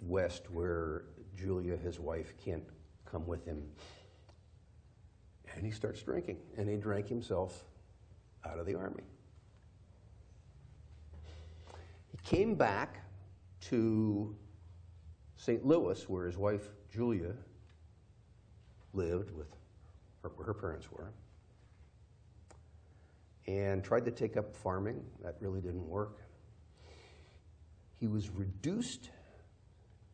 west where Julia, his wife, can't come with him. And he starts drinking, and he drank himself out of the army. He came back to St. Louis, where his wife Julia lived with her, where her parents were, and tried to take up farming. That really didn't work. He was reduced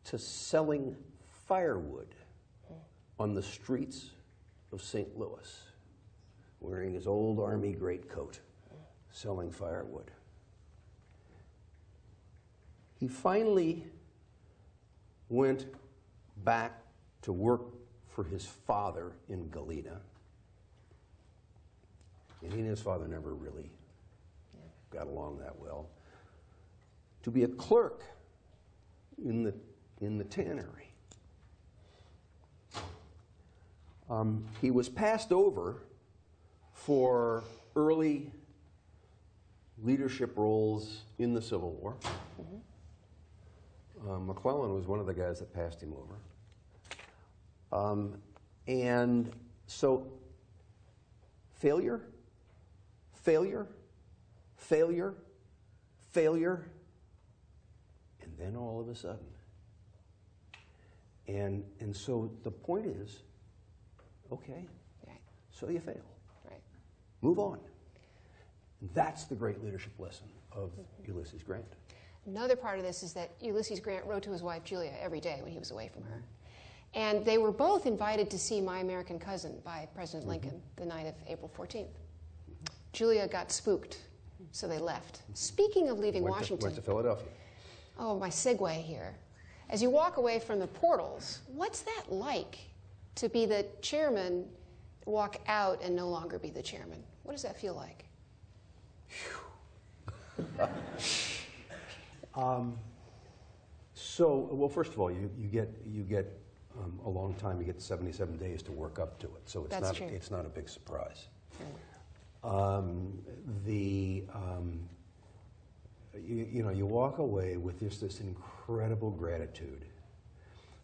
to selling firewood on the streets of St. Louis wearing his old army greatcoat, selling firewood. He finally went back to work for his father in Galena. And he and his father never really got along that well. To be a clerk in the, in the tannery. Um, he was passed over for early leadership roles in the Civil War. Uh, McClellan was one of the guys that passed him over. Um, and so, failure, failure, failure, failure, and then all of a sudden. And, and so the point is okay, Right, so you fail. right. Move on. And that's the great leadership lesson of Ulysses Grant. Another part of this is that Ulysses Grant wrote to his wife Julia every day when he was away from her. And they were both invited to see My American Cousin by President mm-hmm. Lincoln the night of April 14th. Julia got spooked, so they left. Speaking of leaving Went to, Washington, went to Philadelphia. oh, my segue here. As you walk away from the portals, what's that like to be the chairman, walk out and no longer be the chairman? What does that feel like? [laughs] Um, so, well, first of all, you, you get, you get um, a long time, you get 77 days to work up to it. So it's, That's not, true. it's not a big surprise. Um, the, um, you, you know, you walk away with just this incredible gratitude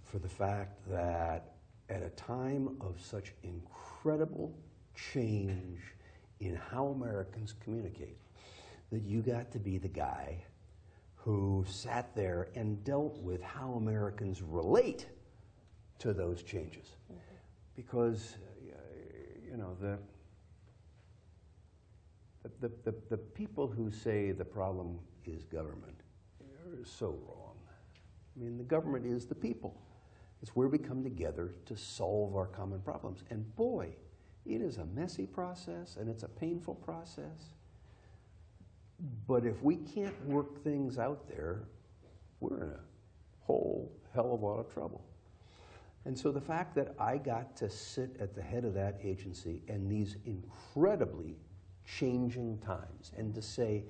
for the fact that at a time of such incredible change in how Americans communicate, that you got to be the guy who sat there and dealt with how Americans relate to those changes. Because, uh, you know, the, the, the, the people who say the problem is government are so wrong. I mean, the government is the people. It's where we come together to solve our common problems. And boy, it is a messy process and it's a painful process. But if we can't work things out there, we're in a whole hell of a lot of trouble. And so the fact that I got to sit at the head of that agency in these incredibly changing times and to say,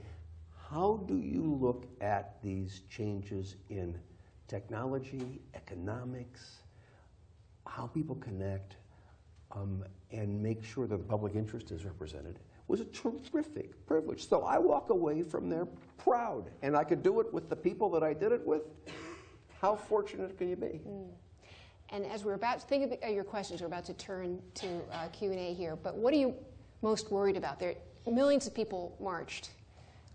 how do you look at these changes in technology, economics, how people connect, um, and make sure that the public interest is represented was a terrific privilege. So I walk away from there proud, and I could do it with the people that I did it with. How fortunate can you be? And as we're about to think of your questions, we're about to turn to uh, Q&A here, but what are you most worried about? There, millions of people marched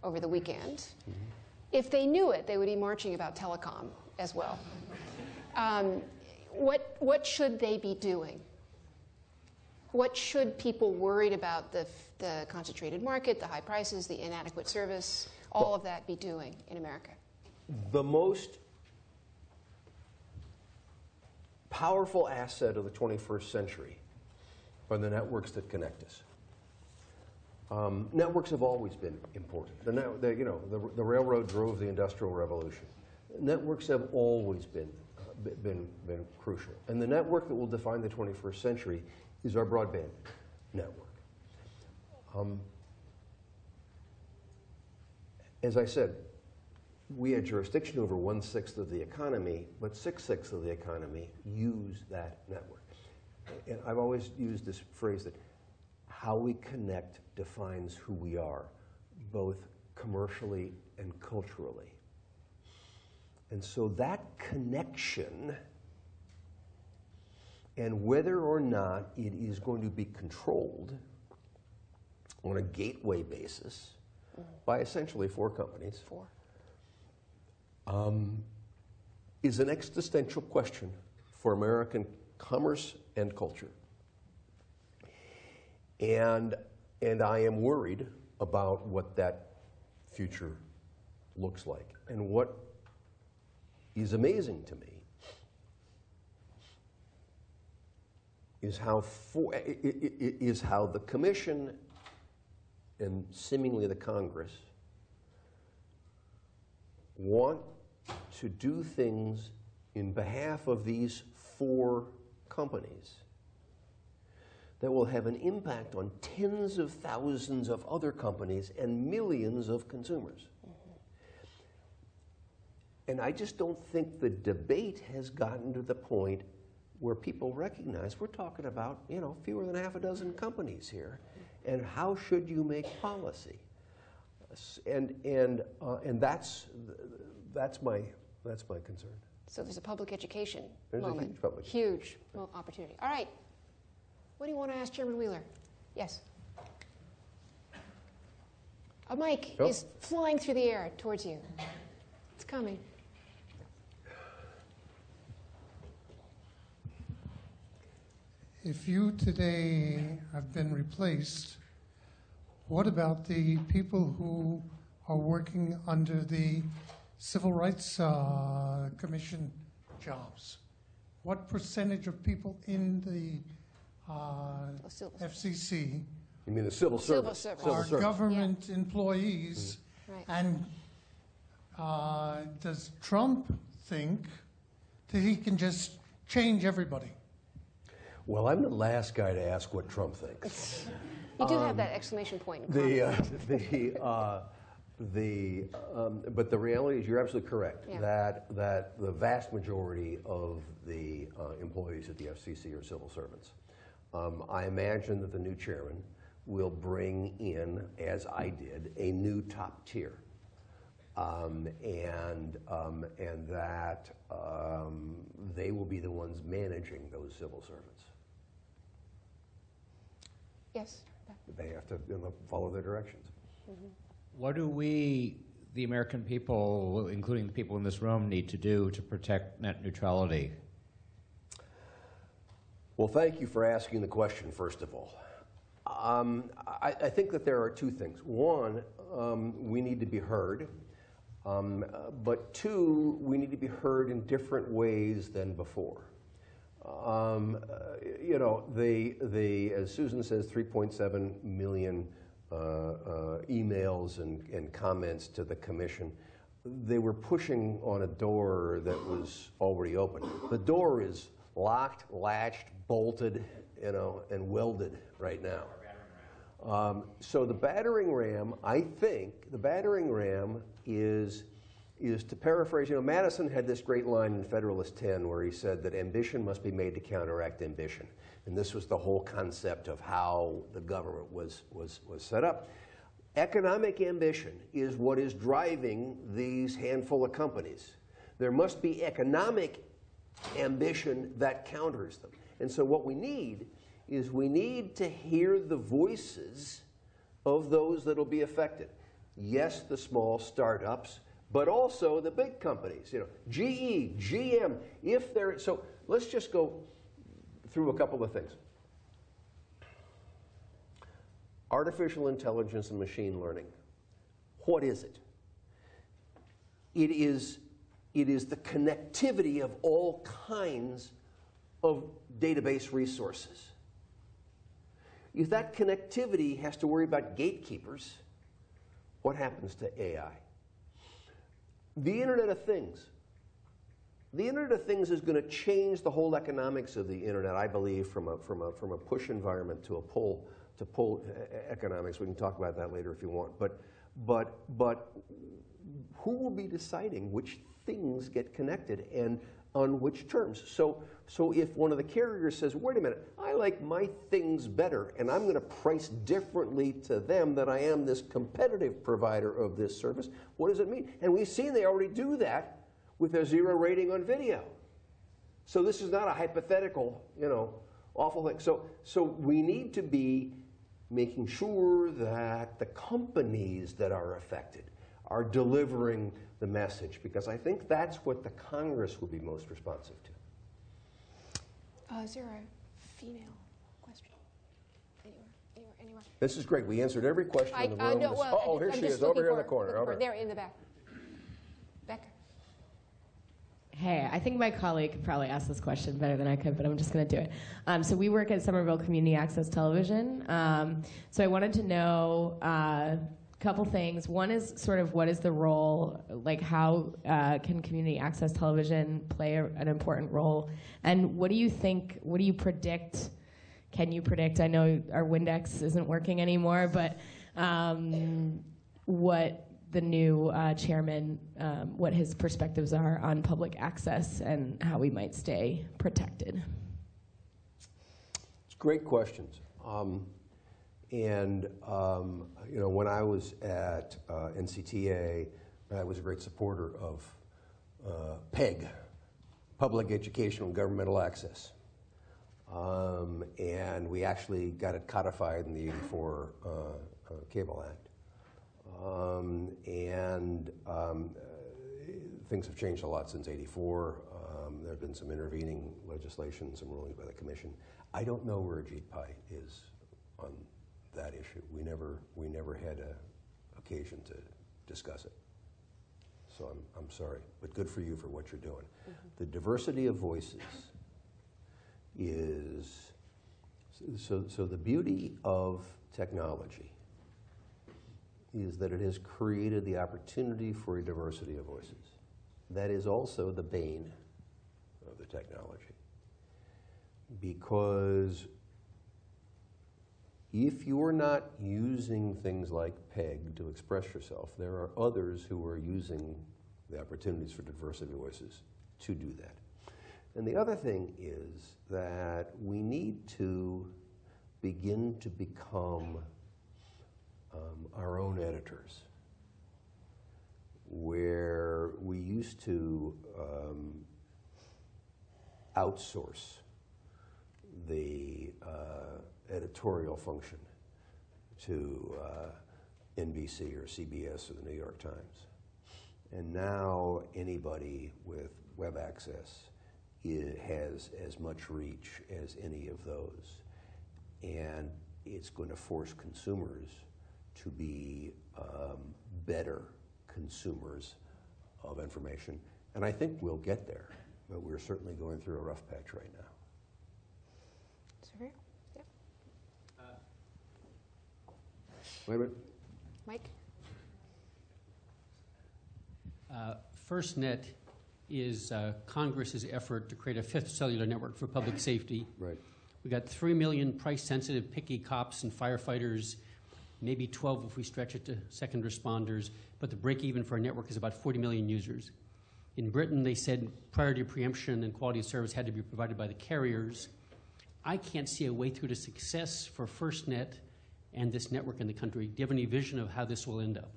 over the weekend. If they knew it, they would be marching about telecom as well. Um, what, what should they be doing? What should people worried about the, the concentrated market, the high prices, the inadequate service, all of that be doing in America? The most powerful asset of the 21st century are the networks that connect us. Um, networks have always been important. The, the, you know, the, the railroad drove the Industrial Revolution. Networks have always been, uh, been, been crucial. And the network that will define the 21st century is our broadband network. Um, as I said, we had jurisdiction over one sixth of the economy, but six sixths of the economy use that network. And I've always used this phrase that how we connect defines who we are, both commercially and culturally. And so that connection, and whether or not it is going to be controlled on a gateway basis by essentially four companies For is an existential question for American commerce and culture. And, and I am worried about what that future looks like. And what is amazing to me is how for, is how the commission and seemingly the Congress want to do things in behalf of these four companies that will have an impact on tens of thousands of other companies and millions of consumers. And I just don't think the debate has gotten to the point where people recognize we're talking about, you know, fewer than half a dozen companies here. And how should you make policy? And, and, uh, and that's, that's, my, that's my concern. So there's a public education There's a moment. huge public- Huge mo- opportunity. All right. What do you want to ask Chairman Wheeler? Yes. A mic Oh. is flying through the air towards you. It's coming. If you today have been replaced, what about the people who are working under the Civil Rights uh, Commission jobs? What percentage of people in the uh, Oh, civil- FCC You mean the civil Civil service? service. Civil are service. government employees? Right. And uh, does Trump think that he can just change everybody? Well, I'm the last guy to ask what Trump thinks. [laughs] You do have that exclamation point in The, uh, [laughs] the, uh, the, um, but the reality is, you're absolutely correct Yeah. that that the vast majority of the uh, employees at the FCC are civil servants. Um, I imagine that the new chairman will bring in, as I did, a new top tier, um, and um, and that um, they will be the ones managing those civil servants. Yes. They have to you know, follow their directions. What do we, the American people, including the people in this room, need to do to protect net neutrality? Well, thank you for asking the question, first of all. Um, I, I think that there are two things. One, um, we need to be heard. Um, but two, we need to be heard in different ways than before. Um, you know, the, the, as Susan says, 3.7 million emails and, and comments to the commission. They were pushing on a door that was already open. The door is locked, latched, bolted, you know, and welded right now. Um, so the battering ram, I think, the battering ram is is to paraphrase. You know, Madison had this great line in Federalist 10 where he said that ambition must be made to counteract ambition, and this was the whole concept of how the government was was was set up. Economic ambition is what is driving these handful of companies. There must be economic ambition that counters them. And so what we need is we need to hear the voices of those that'll be affected. Yes, the small startups, but also the big companies, you know, GE, GM, if they're so let's just go through a couple of things. Artificial intelligence and machine learning. What is it? It is, it is the connectivity of all kinds of database resources. If that connectivity has to worry about gatekeepers, what happens to AI? The Internet of Things. The Internet of Things is going to change the whole economics of the Internet, I believe, from a, from a, from a push environment to a pull, to pull economics. We can talk about that later if you want. But, but, but who will be deciding which things get connected and on which terms? So, so if one of the carriers says, wait a minute, I like my things better, and I'm going to price differently to them than I am this competitive provider of this service, what does it mean? And we've seen they already do that with a zero rating on video. So this is not a hypothetical, you know, awful thing. So, so we need to be making sure that the companies that are affected are delivering the message, because I think that's what the Congress will be most responsive to. Uh, is there a female question? Anywhere, anywhere, anywhere? This is great. We answered every question I, in the room. know, This- well, oh, here I'm she is, over here in the corner. Over. There, in the back. Hey, I think my colleague could probably ask this question better than I could, but I'm just going to do it. Um, so we work at Somerville Community Access Television. Um, so I wanted to know a uh, couple things. One is sort of what is the role, like how uh, can community access television play a, an important role, and what do you think? What do you predict? Can you predict? I know our Windex isn't working anymore, but um, what the new uh, chairman, um, what his perspectives are on public access and how we might stay protected. It's great questions. Um, and, um, you know, when I was at uh, NCTA, I was a great supporter of uh, PEG, Public Educational Governmental Access. Um, and we actually got it codified in the 84 uh, uh, Cable Act. Um, and um, things have changed a lot since 84. Um, there have been some intervening legislation, some rulings by the commission. I don't know where Ajit Pai is on that issue. We never, we never had an occasion to discuss it. So I'm, I'm sorry, but good for you for what you're doing. Mm -hmm. The diversity of voices is so, so the beauty of technology is that it has created the opportunity for a diversity of voices. That is also the bane of the technology. Because if you're not using things like PEG to express yourself, there are others who are using the opportunities for diversity of voices to do that. And the other thing is that we need to begin to become um, our own editors, where we used to um, outsource the uh, editorial function to uh, NBC or CBS or the New York Times. And now anybody with web access has as much reach as any of those. And it's going to force consumers to be um, better consumers of information. And I think we'll get there, but we're certainly going through a rough patch right now. Sorry? Yeah. Uh, Wait a minute. Mike? Uh, FirstNet is uh, Congress's effort to create a fifth cellular network for public safety. Right. We got 3 million price sensitive, picky cops and firefighters maybe 12 if we stretch it to second responders, but the break even for our network is about 40 million users. In Britain, they said priority preemption and quality of service had to be provided by the carriers. I can't see a way through to success for FirstNet and this network in the country. Do you have any vision of how this will end up?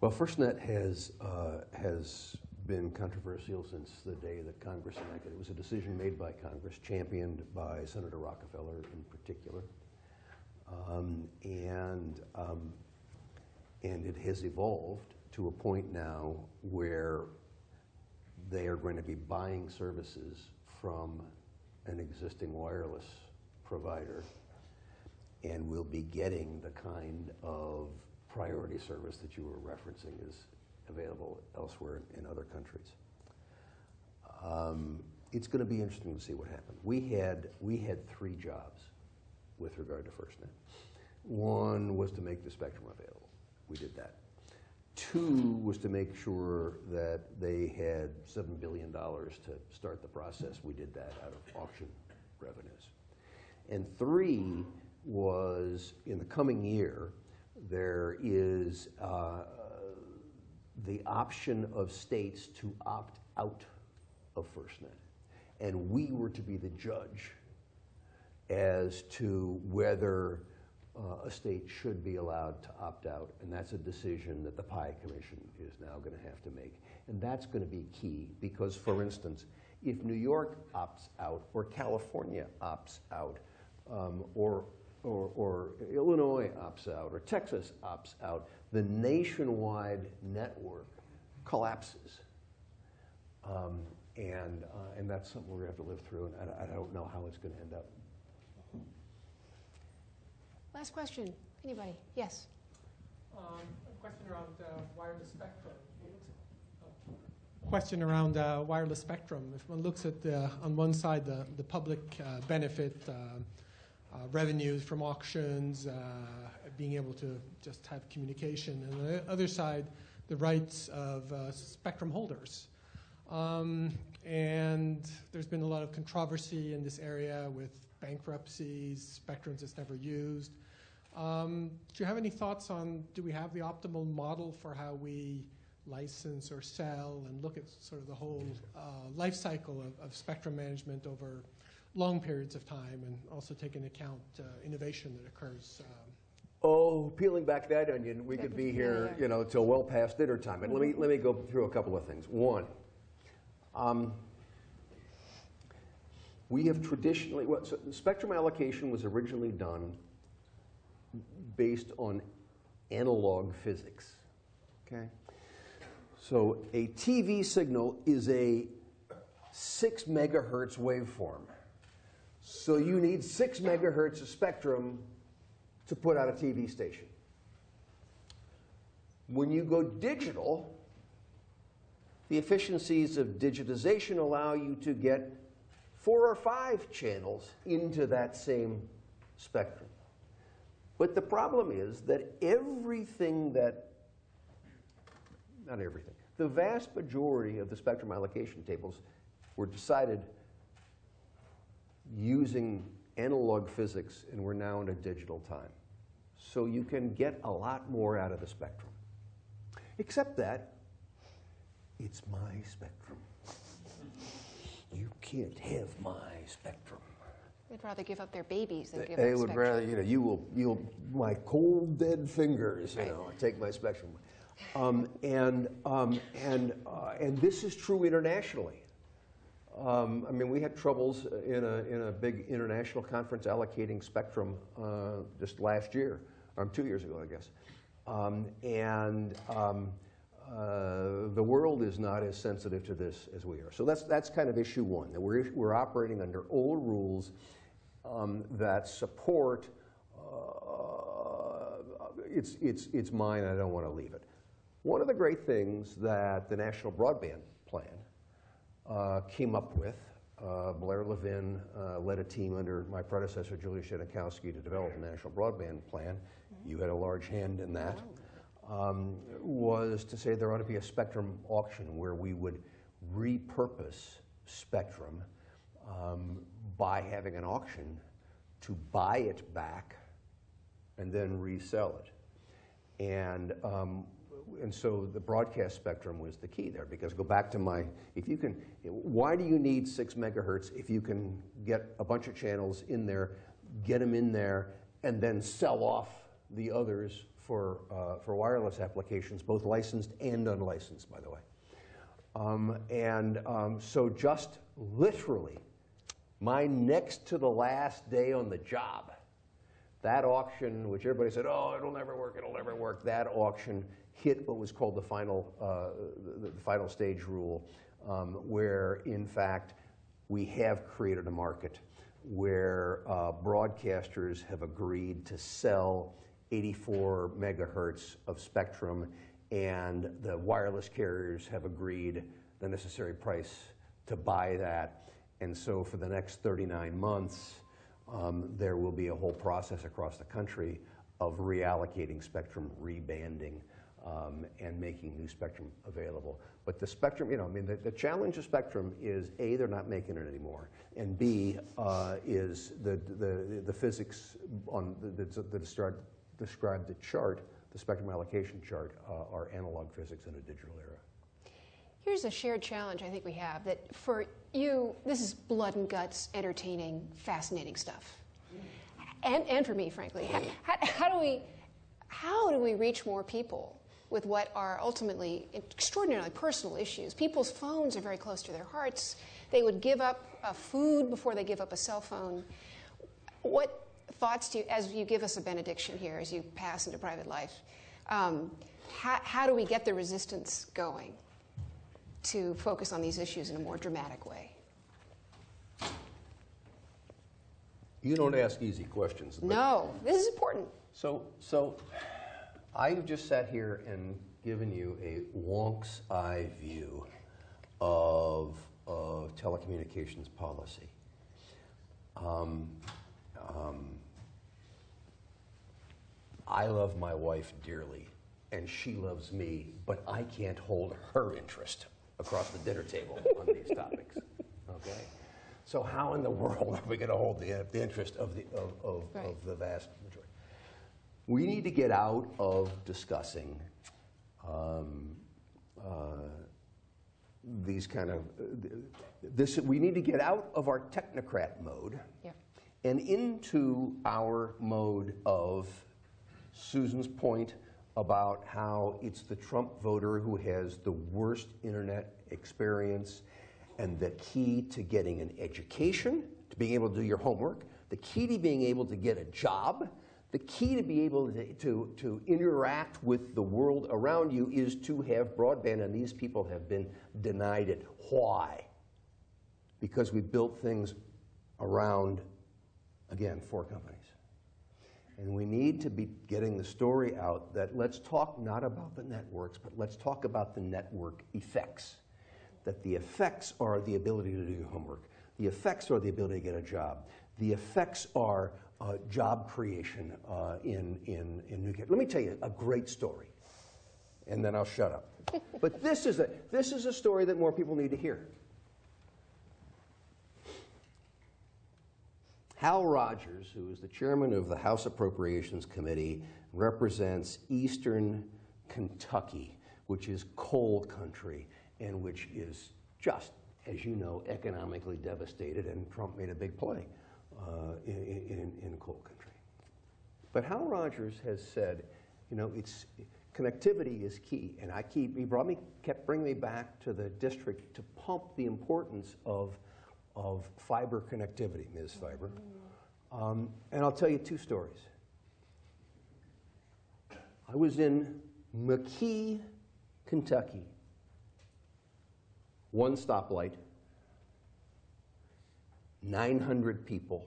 Well, FirstNet has, uh, has been controversial since the day that Congress enacted. It was a decision made by Congress, championed by Senator Rockefeller in particular. Um, and, um, and it has evolved to a point now where they are going to be buying services from an existing wireless provider and will be getting the kind of priority service that you were referencing is available elsewhere in other countries. Um, it's going to be interesting to see what happens. We had, we had three jobs with regard to FirstNet. One was to make the spectrum available. We did that. Two was to make sure that they had $7 billion to start the process. We did that out of auction revenues. And three was in the coming year, there is uh, the option of states to opt out of FirstNet. And we were to be the judge as to whether uh, a state should be allowed to opt out. And that's a decision that the Pai Commission is now going to have to make. And that's going to be key because, for instance, if New York opts out or California opts out um, or, or, or Illinois opts out or Texas opts out, the nationwide network collapses. Um, and, uh, and that's something we're going to have to live through, and I, I don't know how it's going to end up. Last question. Anybody? Yes. Um, a question around uh, wireless spectrum. question around uh, wireless spectrum. If one looks at the, on one side the, the public uh, benefit, uh, uh, revenues from auctions, uh, being able to just have communication, and on the other side, the rights of uh, spectrum holders. Um, and there's been a lot of controversy in this area with bankruptcies, spectrums that's never used. Um, do you have any thoughts on do we have the optimal model for how we license or sell and look at sort of the whole uh, life cycle of, of, spectrum management over long periods of time and also take into account uh, innovation that occurs? Um, Oh, peeling back that onion, we could be here, you know, till well past dinner time. But let me let me go through a couple of things. One, um, we have traditionally, well, so spectrum allocation was originally done based on analog physics. Okay? So a TV signal is a six megahertz waveform. So you need six megahertz of spectrum to put out a TV station. When you go digital, the efficiencies of digitization allow you to get four or five channels into that same spectrum. But the problem is that everything that, not everything, the vast majority of the spectrum allocation tables were decided using analog physics, and we're now in a digital time. So you can get a lot more out of the spectrum. Except that it's my spectrum. You can't have my spectrum. They'd rather give up their babies than give they up They would spectrum. rather, you know, you will, you'll, my cold dead fingers, you Right. know, take my spectrum. Um, and um, and uh, and this is true internationally. Um, I mean, we had troubles in a in a big international conference allocating spectrum uh, just last year, or two years ago, I guess. Um, and um, uh, the world is not as sensitive to this as we are. So that's that's kind of issue one. That we're we're operating under old rules um, that support. Uh, it's it's it's mine. I don't want to leave it. One of the great things that the National Broadband Plan uh, came up with, uh, Blair Levin uh, led a team under my predecessor, Julius Genachowski, to develop a National Broadband Plan. You had a large hand in that. Um, was to say there ought to be a spectrum auction where we would repurpose spectrum um, by having an auction to buy it back and then resell it. And um, and so the broadcast spectrum was the key there because go back to my if you can why do you need six megahertz if you can get a bunch of channels in there get them in there and then sell off the others for uh, for wireless applications both licensed and unlicensed by the way? Um, and um, so just literally my next to the last day on the job that auction, which everybody said, oh, it'll never work, it'll never work, that auction hit what was called the final, uh, the, final stage rule, um, where in fact we have created a market where uh, broadcasters have agreed to sell 84 megahertz of spectrum, and the wireless carriers have agreed the necessary price to buy that. And so for the next 39 months, um, there will be a whole process across the country of reallocating spectrum, rebanding, um, and making new spectrum available. But the spectrum, you know, I mean, the, the, challenge of spectrum is A, they're not making it anymore, and B, uh, is the, the, the physics on the, the, the described, the chart, the spectrum allocation chart, uh, are analog physics in a digital era. Here's a shared challenge I think we have that for you, this is blood and guts, entertaining, fascinating stuff. And, and for me, frankly. How, how, do we, how do we reach more people with what are ultimately extraordinarily personal issues? People's phones are very close to their hearts. They would give up uh, food before they give up a cell phone. What thoughts do you, as you give us a benediction here, as you pass into private life, um, how, how do we get the resistance going? to focus on these issues in a more dramatic way. You don't ask easy questions. No, this is important. So, so I've just sat here and given you a wonk's eye view of, of telecommunications policy. Um, um, I love my wife dearly, and she loves me, but I can't hold her interest across the dinner table on these topics. Okay? So, how in the world are we going to hold the, the interest of the, of, of, Right. of the vast majority? We need to get out of discussing um, uh, these kind of this. We need to get out of our technocrat mode Yep. and into our mode of Susan's point about how it's the Trump voter who has the worst internet experience and the key to getting an education, to being able to do your homework, the key to being able to get a job, the key to be able to, to, to interact with the world around you is to have broadband, and these people have been denied it. Why? Because we built things around, again, four companies. And we need to be getting the story out that let's talk not about the networks, but let's talk about the network effects. That the effects are the ability to do your homework, the effects are the ability to get a job, the effects are uh, job creation uh, in, in, in New York. Let me tell you a great story, and then I'll shut up. [laughs] but this is, a, this is a story that more people need to hear. Hal Rogers, who is the chairman of the House Appropriations Committee, represents eastern Kentucky, which is coal country and which is just, as you know, economically devastated, and Trump made a big play in, in, in coal country. But Hal Rogers has said, you know, it's connectivity is key, and I keep he brought me kept bringing me back to the district to pump the importance of of fiber connectivity, Ms. Fiber. Um, and I'll tell you two stories. I was in McKee, Kentucky. One stoplight, 900 people,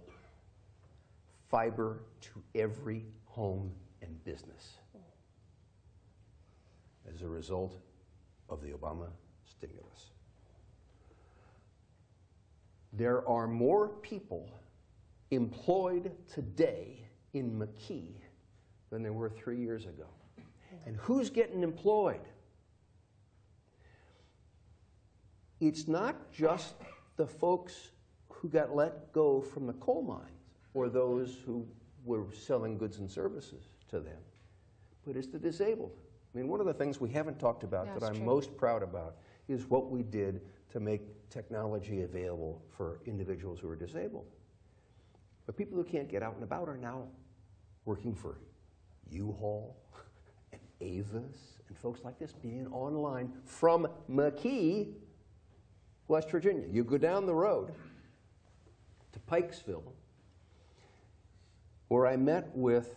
fiber to every home and business as a result of the Obama stimulus. There are more people employed today in McKee than there were three years ago. And who's getting employed? It's not just the folks who got let go from the coal mines or those who were selling goods and services to them, but it's the disabled. I mean, one of the things we haven't talked about Yeah, that I'm true. most proud about is what we did to make technology available for individuals who are disabled. But people who can't get out and about are now working for U-Haul [laughs] and Avis and folks like this being online from McKee, West Virginia. You go down the road to Pikeville, where I met with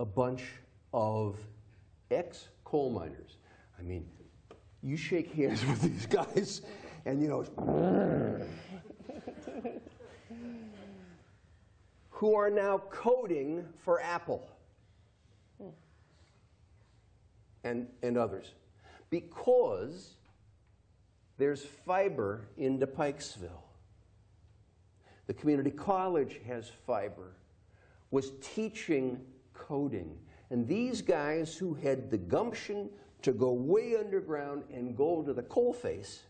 a bunch of ex coal miners. I mean, you shake hands [laughs] with these guys, and you know, who are now coding for Apple and, and others because there's fiber into Pikeville. The community college has fiber, was teaching coding. And these guys who had the gumption to go way underground and go to the coalface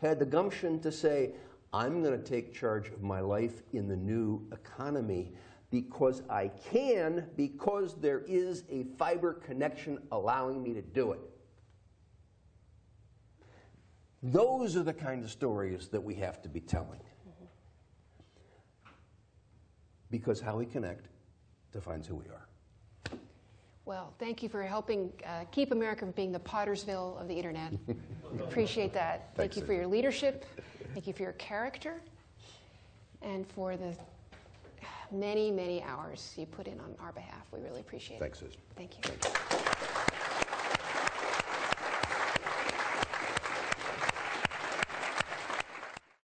had the gumption to say, I'm going to take charge of my life in the new economy because I can, because there is a fiber connection allowing me to do it. Those are the kind of stories that we have to be telling. Because how we connect defines who we are. Well, thank you for helping uh, keep America from being the Pottersville of the internet. [laughs] Appreciate that. Thank Thanks, you for your leadership. Thank you for your character. And for the many, many hours you put in on our behalf. We really appreciate Thanks, it. Thanks, Susan. Thank you.